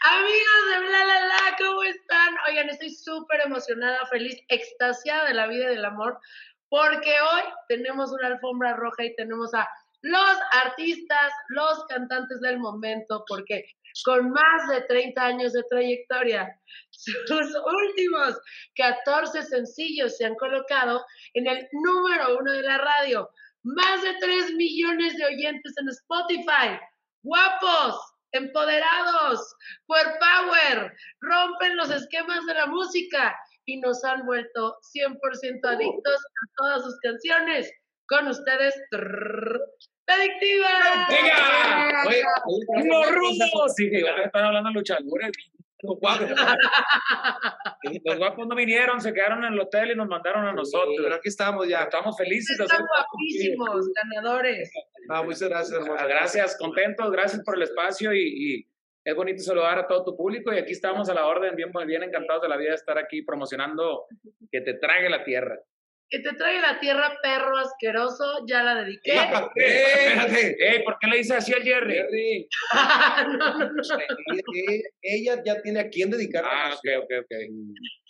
Amigos de Bla La La, ¿cómo están? Oigan, estoy súper emocionada, feliz, extasiada de la vida y del amor, porque hoy tenemos una alfombra roja y tenemos a los artistas, los cantantes del momento, porque con más de 30 años de trayectoria, sus últimos 14 sencillos se han colocado en el número uno de la radio. Más de 3 millones de oyentes en Spotify. Guapos, empoderados, power power, rompen los esquemas de la música y nos han vuelto 100% adictos a todas sus canciones. Con ustedes, adictiva. ¡Venga! ¡Los rudos! Sí, están hablando de luchadores. Los guapos. los guapos no vinieron, se quedaron en el hotel y nos mandaron a nosotros. pero aquí estamos ya. Estamos felices. Están guapísimos, ganadores. Ah, muchas gracias. Ah, gracias, contentos, gracias por el espacio y, y, es bonito saludar a todo tu público y aquí estamos a la orden, bien, bien encantados de la vida de estar aquí promocionando que te trague la tierra que te trae la tierra, perro asqueroso, ya la dediqué. espérate. Ey, ¿por qué le dice así al Jerry? Jerry. Ella ya tiene a quién dedicar. Ah, ok, ok, ok.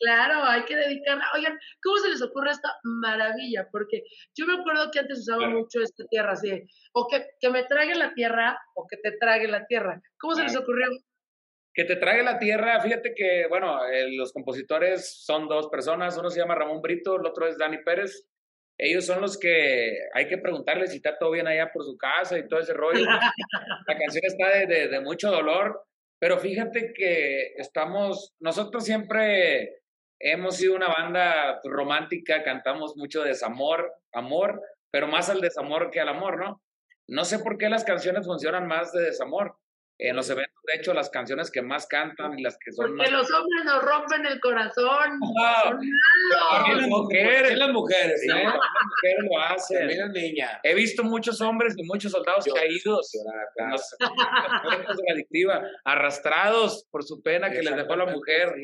Claro, hay que dedicarla. Oigan, ¿cómo se les ocurre esta maravilla? Porque yo me acuerdo que antes usaba mucho esta tierra así, o que, que me trague la tierra o que te trague la tierra. ¿Cómo se les ocurrió? Que te trague la tierra, fíjate que, bueno, los compositores son dos personas, uno se llama Ramón Brito, el otro es Dani Pérez. Ellos son los que hay que preguntarles si está todo bien allá por su casa y todo ese rollo. la canción está de, de, mucho dolor, pero fíjate que estamos, nosotros siempre hemos sido una banda romántica, cantamos mucho desamor, amor, pero más al desamor que al amor, ¿no? No sé por qué las canciones funcionan más de desamor En los eventos, de hecho, las canciones que más cantan y las que son Porque más... los hombres nos rompen el corazón. No, Son también las mujeres. También las mujeres, Sí, ¿no? también las mujeres lo hacen. También las niñas. He visto muchos hombres y muchos soldados caídos en los de adictiva, arrastrados por su pena que les dejó la mujer.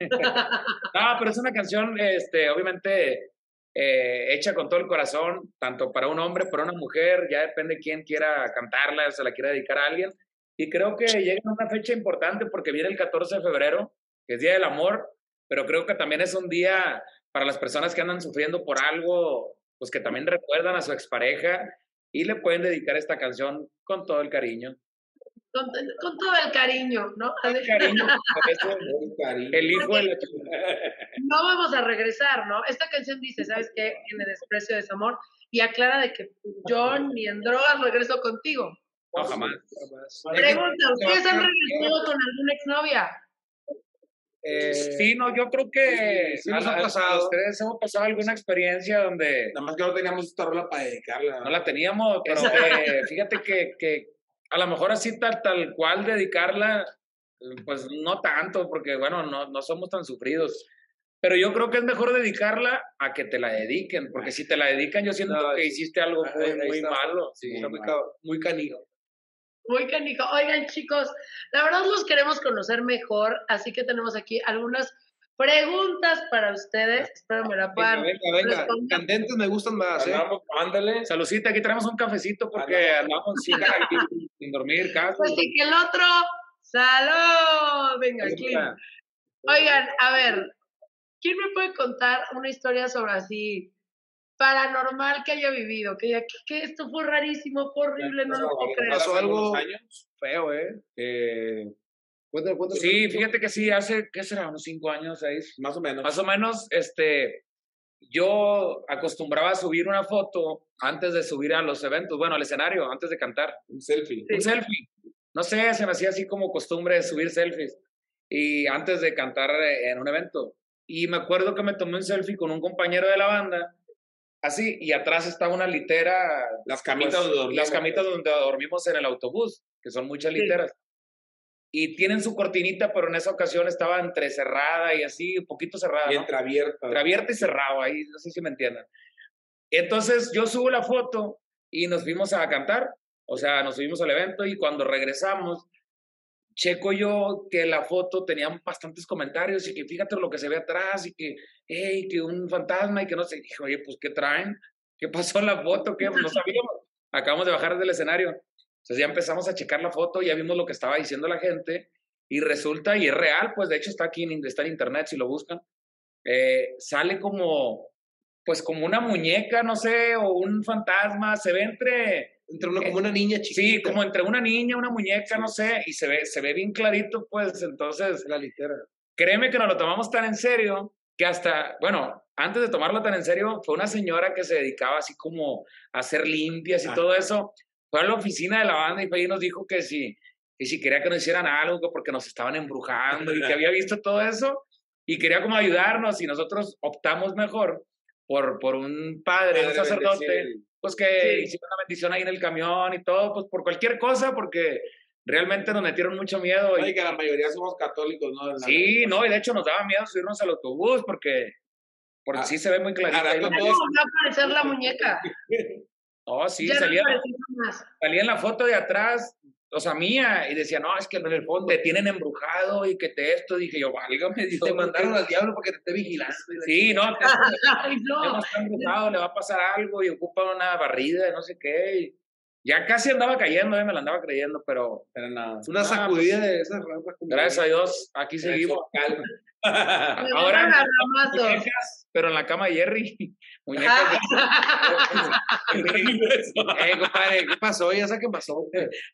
no, pero es una canción, este, obviamente, eh, hecha con todo el corazón, tanto para un hombre, para una mujer, ya depende quién quiera cantarla, o se la quiera dedicar a alguien. Y creo que llega una fecha importante porque viene el 14 de febrero, que es Día del Amor, pero creo que también es un día para las personas que andan sufriendo por algo, pues que también recuerdan a su expareja y le pueden dedicar esta canción con todo el cariño. Con, con todo el cariño, ¿no? Cariño, por eso, el hijo de la No vamos a regresar, ¿no? Esta canción dice, ¿sabes qué? Tiene desprecio, desamor, y aclara de que yo ni en drogas regreso contigo. No, jamás. Pregunta, ¿ustedes han regresado con alguna exnovia? Eh, sí, no, yo creo que Sí nos a- ha a- pasado. ustedes hemos pasado alguna experiencia donde Nada más que no teníamos esta rola para dedicarla. no la teníamos, pero fíjate que, que a lo mejor así tal, tal cual dedicarla, pues no tanto, porque bueno, no, no somos tan sufridos. Pero yo creo que es mejor dedicarla a que te la dediquen, porque si te la dedican, yo siento No, que hiciste algo muy, muy malo. Sí, muy, cab- muy canijo. Muy canijo. Oigan, chicos, la verdad los queremos conocer mejor, así que tenemos aquí algunas preguntas para ustedes. Espero me la puedan Venga, venga. responder. Candentes me gustan más, ¿eh? Andamos- ándale. Salucita, aquí traemos un cafecito porque andamos sin, aquí, sin dormir, casi. Pues sí, que el otro. ¡Salud! Venga, aquí. Oigan, a ver, ¿quién me puede contar una historia sobre así paranormal que haya vivido? Que, que, que esto fue rarísimo, fue horrible, no lo puedo creer. Pasó algo años? feo, ¿eh? Eh, Cuéntame, cuéntame. sí, fíjate que sí, hace, ¿qué será? Unos cinco años, seis. Más o menos. Más o menos, este, yo acostumbraba a subir una foto antes de subir a los eventos, bueno, al escenario, antes de cantar. Un selfie. Un selfie. No sé, se me hacía así como costumbre de subir selfies. Y antes de cantar eh, en un evento. Y me acuerdo que me tomé un selfie con un compañero de la banda, así, y atrás estaba una litera. Las camitas pues, donde dormimos. Las camitas donde dormimos en el autobús, que son muchas Sí. literas. Y tienen su cortinita, pero en esa ocasión estaba entrecerrada y así, un poquito cerrada. Y ¿no? entreabierta. Entre abierto y cerrado, ahí no sé si me entiendan. Entonces yo subo la foto y nos fuimos a cantar, o sea, nos subimos al evento y cuando regresamos, checo yo que la foto tenía bastantes comentarios y que fíjate lo que se ve atrás y que, hey, que un fantasma y que no sé, dije, oye, pues ¿qué traen? ¿Qué pasó la foto? ¿Qué? No sabíamos. Acabamos de bajar del escenario. Entonces ya empezamos a checar la foto, ya vimos lo que estaba diciendo la gente y resulta, y es real, pues de hecho está aquí, en, está en internet si lo buscan, eh, sale como, pues como una muñeca, no sé, o un fantasma, se ve entre... Entre una, como una niña chiquita. Sí, como entre una niña, una muñeca, no sé, y se ve, se ve bien clarito, pues entonces, La litera. créeme que nos lo tomamos tan en serio que hasta, bueno, antes de tomarlo tan en serio, fue una señora que se dedicaba así como a hacer limpias y todo eso, fue a la oficina de la banda y fue ahí y nos dijo que si, que si quería que nos hicieran algo, que porque nos estaban embrujando y que había visto todo eso y quería como ayudarnos y nosotros optamos mejor por, por un padre, un Padre sacerdote, bendecir. pues que Sí. hicieron una bendición ahí en el camión y todo, pues por cualquier cosa, porque realmente nos metieron mucho miedo. y- que la mayoría somos católicos, ¿no? Sí, no, y de hecho nos daba miedo subirnos al autobús porque, porque Ah, sí se ve muy clarito. ah, ahí no, no volvió a aparecer la muñeca. Oh, sí, ya salía, no salía en la foto de atrás, o sea, mía, y decía, no, es que en el fondo te tienen embrujado y que te esto. Dije yo, válgame Dios. Te mandaron al diablo para que te esté vigilando. Sí, no, te, Ay, no. está embrujado, le va a pasar algo y ocupa una barrida no sé qué. y ya casi andaba cayendo, eh, me la andaba creyendo, pero, pero nada. Una Ah, sacudida pues, de esas ramas. Gracias a Dios, aquí seguimos. Me Ahora a muñecas, pero en la cama Jerry. Muñecas de, Eh, compadre, ¿qué pasó? Ya sé qué pasó.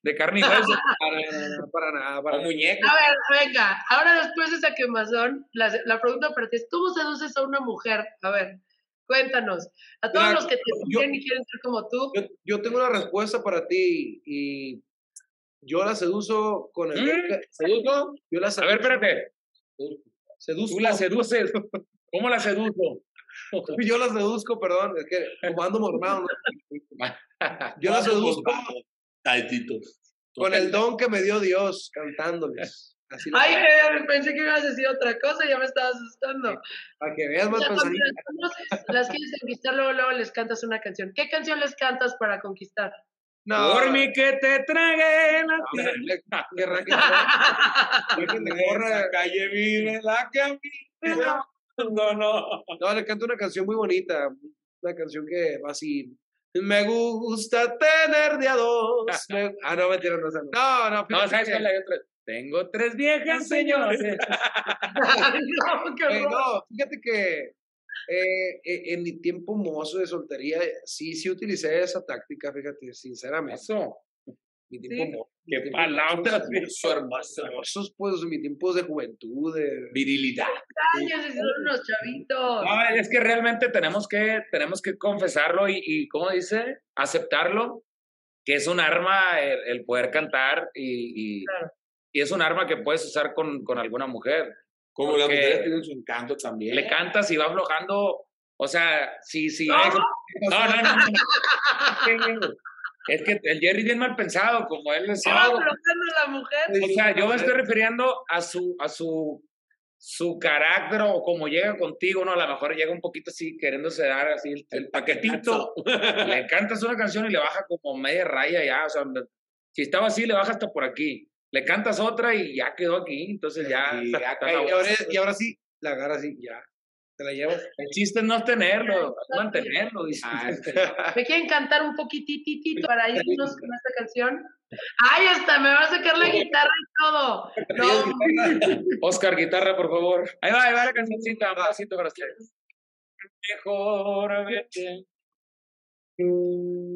de carne y hueso. Para nada, para nada. Para O muñecas. A ver, venga, ahora después de esa quemazón, la, la pregunta para ti es, ¿cómo seduces a una mujer? A ver, cuéntanos. A todos los que te siguen y quieren ser como tú, Yo, yo tengo una respuesta para ti y yo la seduzo con el... ¿Mm? Yo la A seduzco. ver, espérate. Seduzco. Tú la seduces. ¿Cómo la seduzco? Yo la seduzco, perdón, es que como ando mormado, ¿no? Yo la seduzco. Tantito. Con el don que me dio Dios, cantándoles. Así Ay, eh, pensé que ibas a decir otra cosa, ya me estaba asustando. para que veas más las quieres conquistar, luego, luego les cantas una canción. ¿Qué canción les cantas para conquistar? No, Por mí que te tragué la tierra. que le corra. calle vive la camina. No, no. No, le canto una canción muy bonita. Una canción que va así. Me gusta tener de a dos. Me- Ah, no, mentira, no, no. No, no, No, ¿sabes cuál hay otra? Tengo tres viejas señores. no, qué Eh, no, fíjate que eh, eh, en mi tiempo mozo de soltería, sí, sí utilicé esa táctica, fíjate, sinceramente. Eso. Mi tiempo Sí. mozo. Qué tiempo palabras, mozo, viejo hermoso. mozos, pues, mi tiempo de juventud, de... Virilidad. años son unos chavitos. No, es que realmente tenemos que, tenemos que confesarlo y, y, ¿cómo dice? Aceptarlo, que es un arma el, el poder cantar y, y, Claro. y es un arma que puedes usar con, con alguna mujer. Como las mujeres tienen su encanto también. Le cantas y va aflojando, o sea, si, si No. es- no, no, no, no. Es que el Jerry bien mal pensado, como él decía. va aflojando la mujer. O sea, yo me estoy refiriendo a su, a su, su carácter o como llega contigo, ¿no? A lo mejor llega un poquito así, queriéndose dar así el, el paquetito. le cantas una canción y le baja como media raya ya, o sea, si estaba así, le baja hasta por aquí. Le cantas otra y ya quedó aquí, entonces ya. Y ya está Y la- ahora, y ahora sí, la agarra así, ya. Te la llevas. el chiste es no tenerlo, es mantenerlo. dice. Ah, es- ¿Me quieren cantar un poquititito para irnos con esta canción? ¡Ay, hasta me va a sacar la guitarra y todo! No, Oscar, guitarra, por favor. Ahí va, ahí va la cancioncita, un pedacito para ustedes. Mejor vete,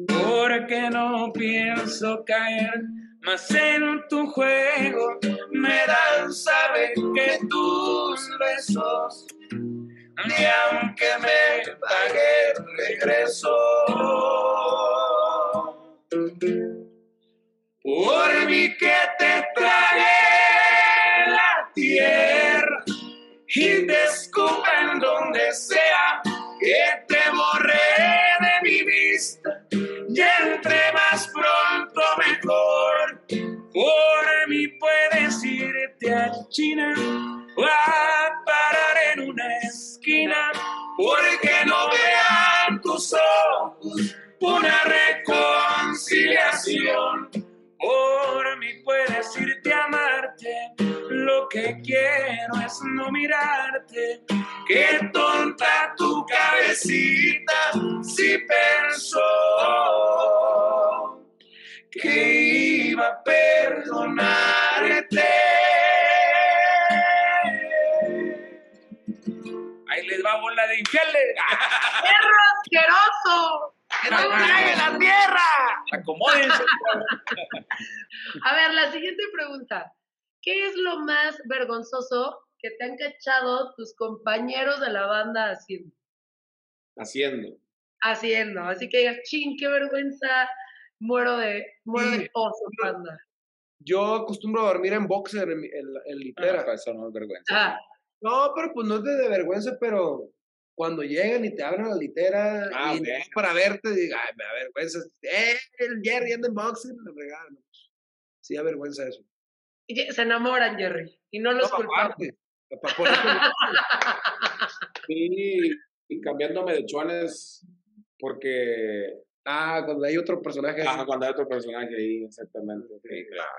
porque no pienso caer más en tu juego. Me dan, sabe que tus besos, ni aunque me pague regreso. Por mí que te tragué la tierra y te en donde sea que te borré puedes irte a China a parar en una esquina porque no vean tus ojos una reconciliación por mí puedes irte a amarte, lo que quiero es no mirarte. Qué tonta tu cabecita si pensó que iba a Ahí les va bola de infieles. ¡perro asqueroso! ¡Que no trague la tierra! Acomódense. A ver, la siguiente pregunta. ¿Qué es lo más vergonzoso que te han cachado tus compañeros de la banda haciendo? Haciendo. Haciendo. Así que digas, ching, qué vergüenza, muero de, muero de oso, banda. Yo acostumbro a dormir en boxer, en, en, en litera. Ah, Eso no es vergüenza. Ah, No, pero pues no es de, de vergüenza, pero cuando llegan y te abren la litera Ah, y ok. no es para verte, digo, ay, me da vergüenza. Eh, el Jerry anda en boxer, no, pues, Sí, da vergüenza eso. y se enamoran, Jerry, y no los No, culpamos. eso- Sí, y cambiándome de chuanes porque ah, cuando hay otro personaje. ah, cuando hay otro personaje ahí, exactamente. Sí, claro.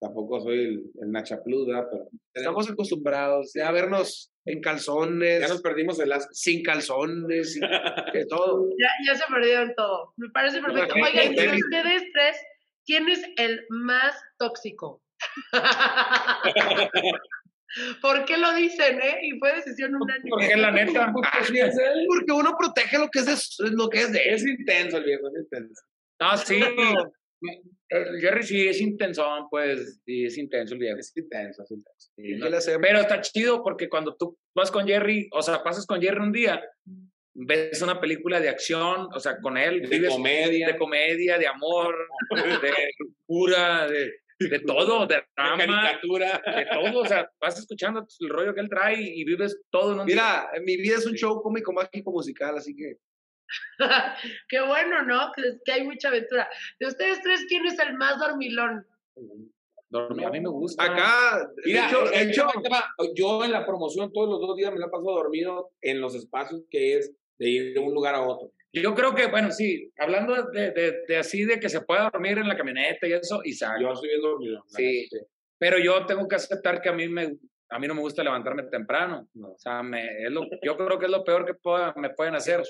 Tampoco soy el, el nachapluda, pero Estamos acostumbrados ya a vernos en calzones, ya nos perdimos el asco. sin calzones, sin- de todo. Ya, ya se perdieron todo. Me parece perfecto. Oigan, de ustedes tres, ¿quién es el más tóxico? ¿Por qué lo dicen, eh? Y fue decisión unánime. Porque la neta. Porque uno protege lo que es de, lo que es de él. Es intenso el viejo, es intenso. No, sí. El Jerry sí es intensón, pues, sí es intenso el viejo. Es intenso, es intenso. Sí, ¿Qué no. Pero está chido porque cuando tú vas con Jerry, o sea, pasas con Jerry un día, ves una película de acción, o sea, con él, De vives comedia. de comedia, de amor, de locura, de, de todo, de de drama, caricatura. de todo, o sea, vas escuchando el rollo que él trae y vives todo en un día. Mira, mi vida es un show cómico, mágico, musical, así que Qué bueno, ¿no? Que, que hay mucha aventura. De ustedes tres, ¿quién es el más dormilón? Dormir, a mí me gusta. Acá, Mira, de hecho, eh, de hecho, ahí te va. yo en la promoción todos los dos días me la paso dormido en los espacios que es de ir de un lugar a otro. Yo creo que, bueno, sí, hablando de, de, de así, de que se pueda dormir en la camioneta y eso, Isaac. Yo estoy bien dormido. la Sí, neta, pero yo tengo que aceptar que a mí me, a mí no me gusta levantarme temprano. O sea, me, es lo, yo creo que es lo peor que pueda- me pueden hacer.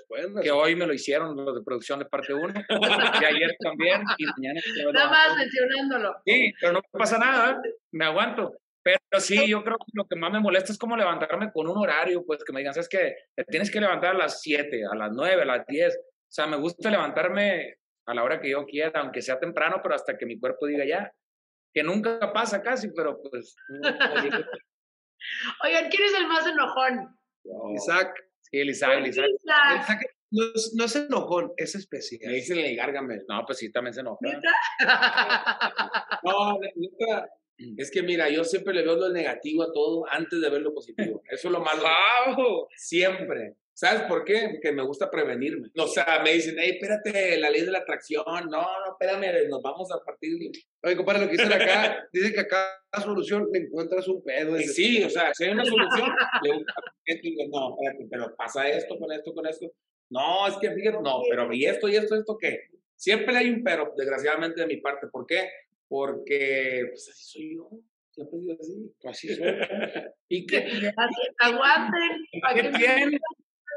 Que hoy me lo hicieron los de producción de parte 1, y ayer también, y mañana. Nada más mencionándolo. Sí, pero no pasa nada, me aguanto. Pero sí, yo creo que lo que más me molesta es como levantarme con un horario, pues que me digan, ¿sabes qué? Te tienes que levantar a las 7, a las 9, a las 10. O sea, me gusta levantarme a la hora que yo quiera, aunque sea temprano, pero hasta que mi cuerpo diga ya. Que nunca pasa casi, pero pues. no, Oigan, ¿quién es el más enojón? Isaac. Sí, el Isaac, el Isaac. Isaac. Isaac no, es, no es enojón, es especial. Me dicen el gárgame. No, pues sí, también se enoja. No, neta, es que mira, yo siempre le veo lo negativo a todo antes de ver lo positivo. Eso es lo malo. ¡Wow! Siempre. ¿Sabes por qué? Porque me gusta prevenirme. O sea, me dicen, hey, espérate, la ley de la atracción. No, no, espérame, nos vamos a partir. Oye, compadre, lo que dicen acá, dicen que acá la solución le encuentras un pedo. Y sí, o sea, si hay una solución, le digo, no, espérate, pero pasa esto con esto, con esto. No, es que fíjate, no, pero ¿y esto y esto, esto qué? Siempre hay un pero, desgraciadamente de mi parte. ¿Por qué? Porque, pues así soy yo. Siempre sido así. Así soy. ¿Y? Así, aguanten. para ¿Qué que vean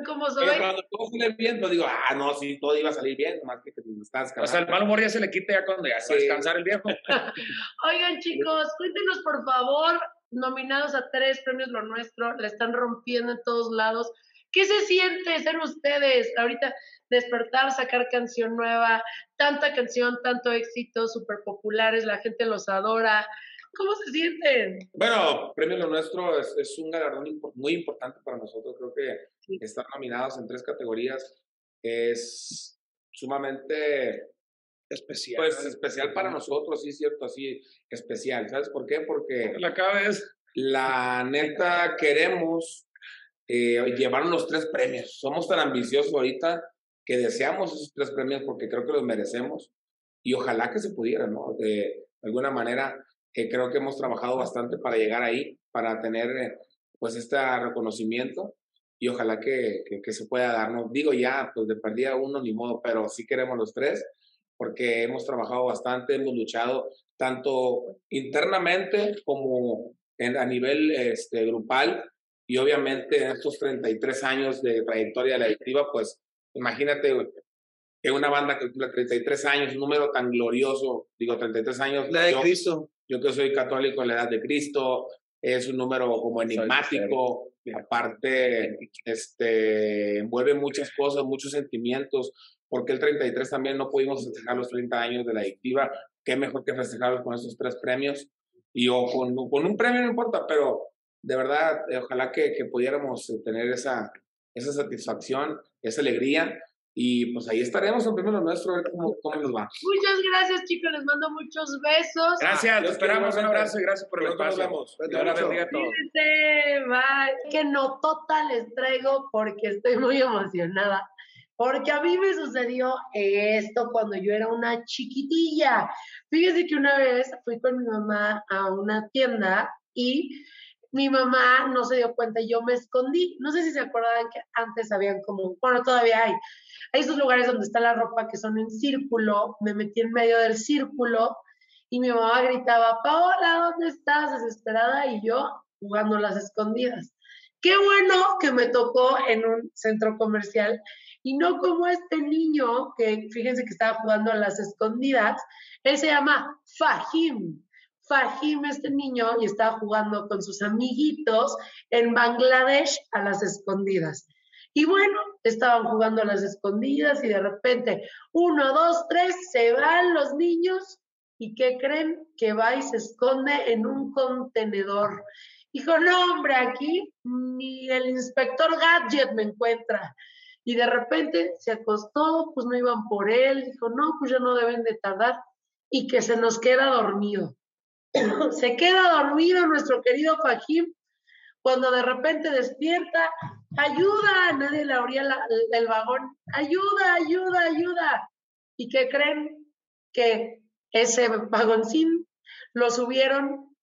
¿Cómo soy? Pero cuando todo sale bien, pues digo, ah, no, sí, todo iba a salir bien, nomás que te estás O sea, el mal humor ya se le quita ya cuando ya se va a descansar el viejo. Oigan, chicos, cuéntenos por favor, nominados a tres premios Lo Nuestro, le están rompiendo en todos lados. ¿Qué se siente ser ustedes? Ahorita despertar, sacar canción nueva, tanta canción, tanto éxito, súper populares, la gente los adora. ¿Cómo se sienten? Bueno, Premio Lo Nuestro es, es un galardón impor- muy importante para nosotros. Creo que estar nominados en tres categorías es sumamente especial. Pues especial para nosotros, sí, cierto, así especial. ¿Sabes por qué? Porque la cabeza. La neta queremos eh, llevar los tres premios. Somos tan ambiciosos ahorita que deseamos esos tres premios porque creo que los merecemos y ojalá que se pudiera, ¿no? De alguna manera, eh, creo que hemos trabajado bastante para llegar ahí, para tener eh, pues este reconocimiento y ojalá que, que, que se pueda darnos. Digo ya, pues de perdida uno ni modo, pero sí queremos los tres porque hemos trabajado bastante, hemos luchado tanto internamente como en, a nivel este, grupal y obviamente en estos 33 años de trayectoria de la adictiva, pues imagínate que una banda que cumple 33 años, un número tan glorioso, digo 33 años. La de yo, Cristo. Yo que soy católico en la edad de Cristo, es un número como enigmático, aparte este, envuelve muchas cosas, muchos sentimientos, porque el 33 también no pudimos festejar los 30 años de la adictiva, qué mejor que festejarlos con esos tres premios, y o con, con un premio no importa, pero de verdad, eh, ojalá que, que pudiéramos eh, tener esa, esa satisfacción, esa alegría, y pues ahí estaremos en primero nuestro, a ver cómo, cómo nos va. Muchas gracias, chicos. Les mando muchos besos. Gracias, te Dios esperamos. Un abrazo y gracias por el Pronto nos espacio. vemos. Bendiga a todos. Cuídense, bye. Notota les traigo porque estoy muy emocionada. Porque a mí me sucedió esto cuando yo era una chiquitilla. Fíjense que una vez fui con mi mamá a una tienda y mi mamá no se dio cuenta y yo me escondí. No sé si se acuerdan que antes habían como, bueno, todavía hay. Hay esos lugares donde está la ropa que son en círculo. Me metí en medio del círculo y mi mamá gritaba, Paola, ¿dónde estás? Desesperada y yo jugando las escondidas. Qué bueno que me tocó en un centro comercial y no como este niño que fíjense que estaba jugando a las escondidas. Él se llama Fahim. Fahim, este niño, y estaba jugando con sus amiguitos en Bangladesh a las escondidas. Y bueno, estaban jugando a las escondidas y de repente, uno, dos, tres, se van los niños ¿Y qué creen? Que va y se esconde en un contenedor. Dijo, no, hombre, aquí ni el inspector Gadget me encuentra. Y de repente se acostó, pues no iban por él. Dijo, no, pues ya no deben de tardar. Y que se nos queda dormido. se queda dormido nuestro querido Fajim cuando de repente despierta. Ayuda, nadie le abría el vagón. Ayuda, ayuda, ayuda. ¿Y qué creen? Que ese vagoncín lo subieron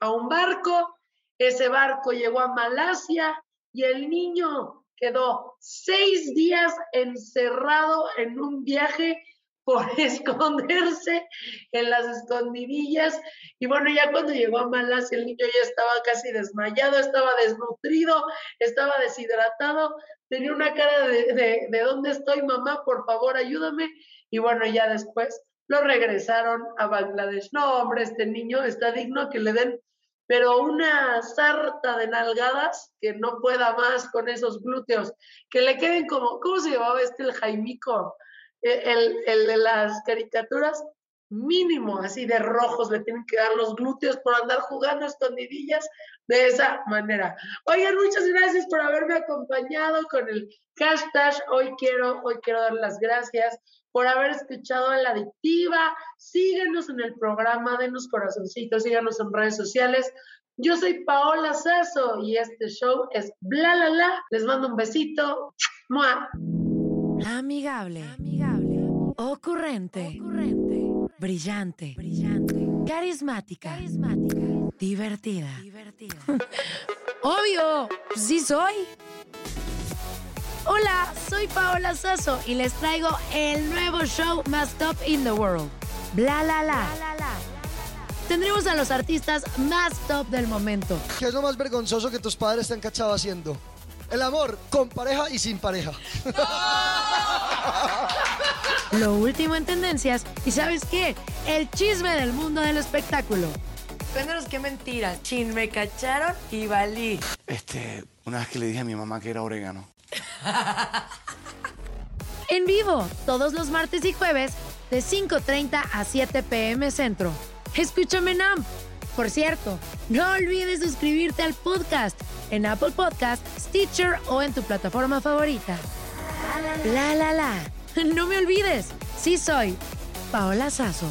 a un barco, ese barco llegó a Malasia y el niño quedó seis días encerrado en un viaje por esconderse en las escondidillas. Y bueno, ya cuando llegó a Malasia, el niño ya estaba casi desmayado, estaba desnutrido, estaba deshidratado, tenía una cara de, de, de ¿dónde estoy, mamá? Por favor, ayúdame. Y bueno, ya después lo regresaron a Bangladesh. No, hombre, este niño está digno que le den, pero una sarta de nalgadas que no pueda más con esos glúteos, que le queden como, ¿cómo se llamaba este el Jaimico? El, el de las caricaturas, mínimo así de rojos le tienen que dar los glúteos por andar jugando escondidillas de esa manera. Oigan, muchas gracias por haberme acompañado con el hashtag. Hoy quiero, hoy quiero dar las gracias por haber escuchado a la adictiva. Síguenos en el programa, denos corazoncitos, síganos en redes sociales. Yo soy Paola Sasso y este show es Bla La La. Les mando un besito. ¡Mua! Amigable. Ocurrente. Brillante. Carismática. Divertida. Obvio, sí soy. Hola, soy Paola Sasso y les traigo el nuevo show más top in the world. Bla la la. Tendremos a los artistas más top del momento. ¿Qué es lo más vergonzoso que tus padres te han cachado haciendo? El amor con pareja y sin pareja. Lo último en tendencias y ¿sabes qué? El chisme del mundo del espectáculo. Cuéntanos qué mentiras. Chin, me cacharon y valí. Este, una vez que le dije a mi mamá que era orégano. En vivo, todos los martes y jueves, de 5.30 a 7 pm centro. Escúchame en AMP. Por cierto, no olvides suscribirte al podcast en Apple Podcast, Stitcher o en tu plataforma favorita. La la la. No me olvides, sí soy Paola Sazo.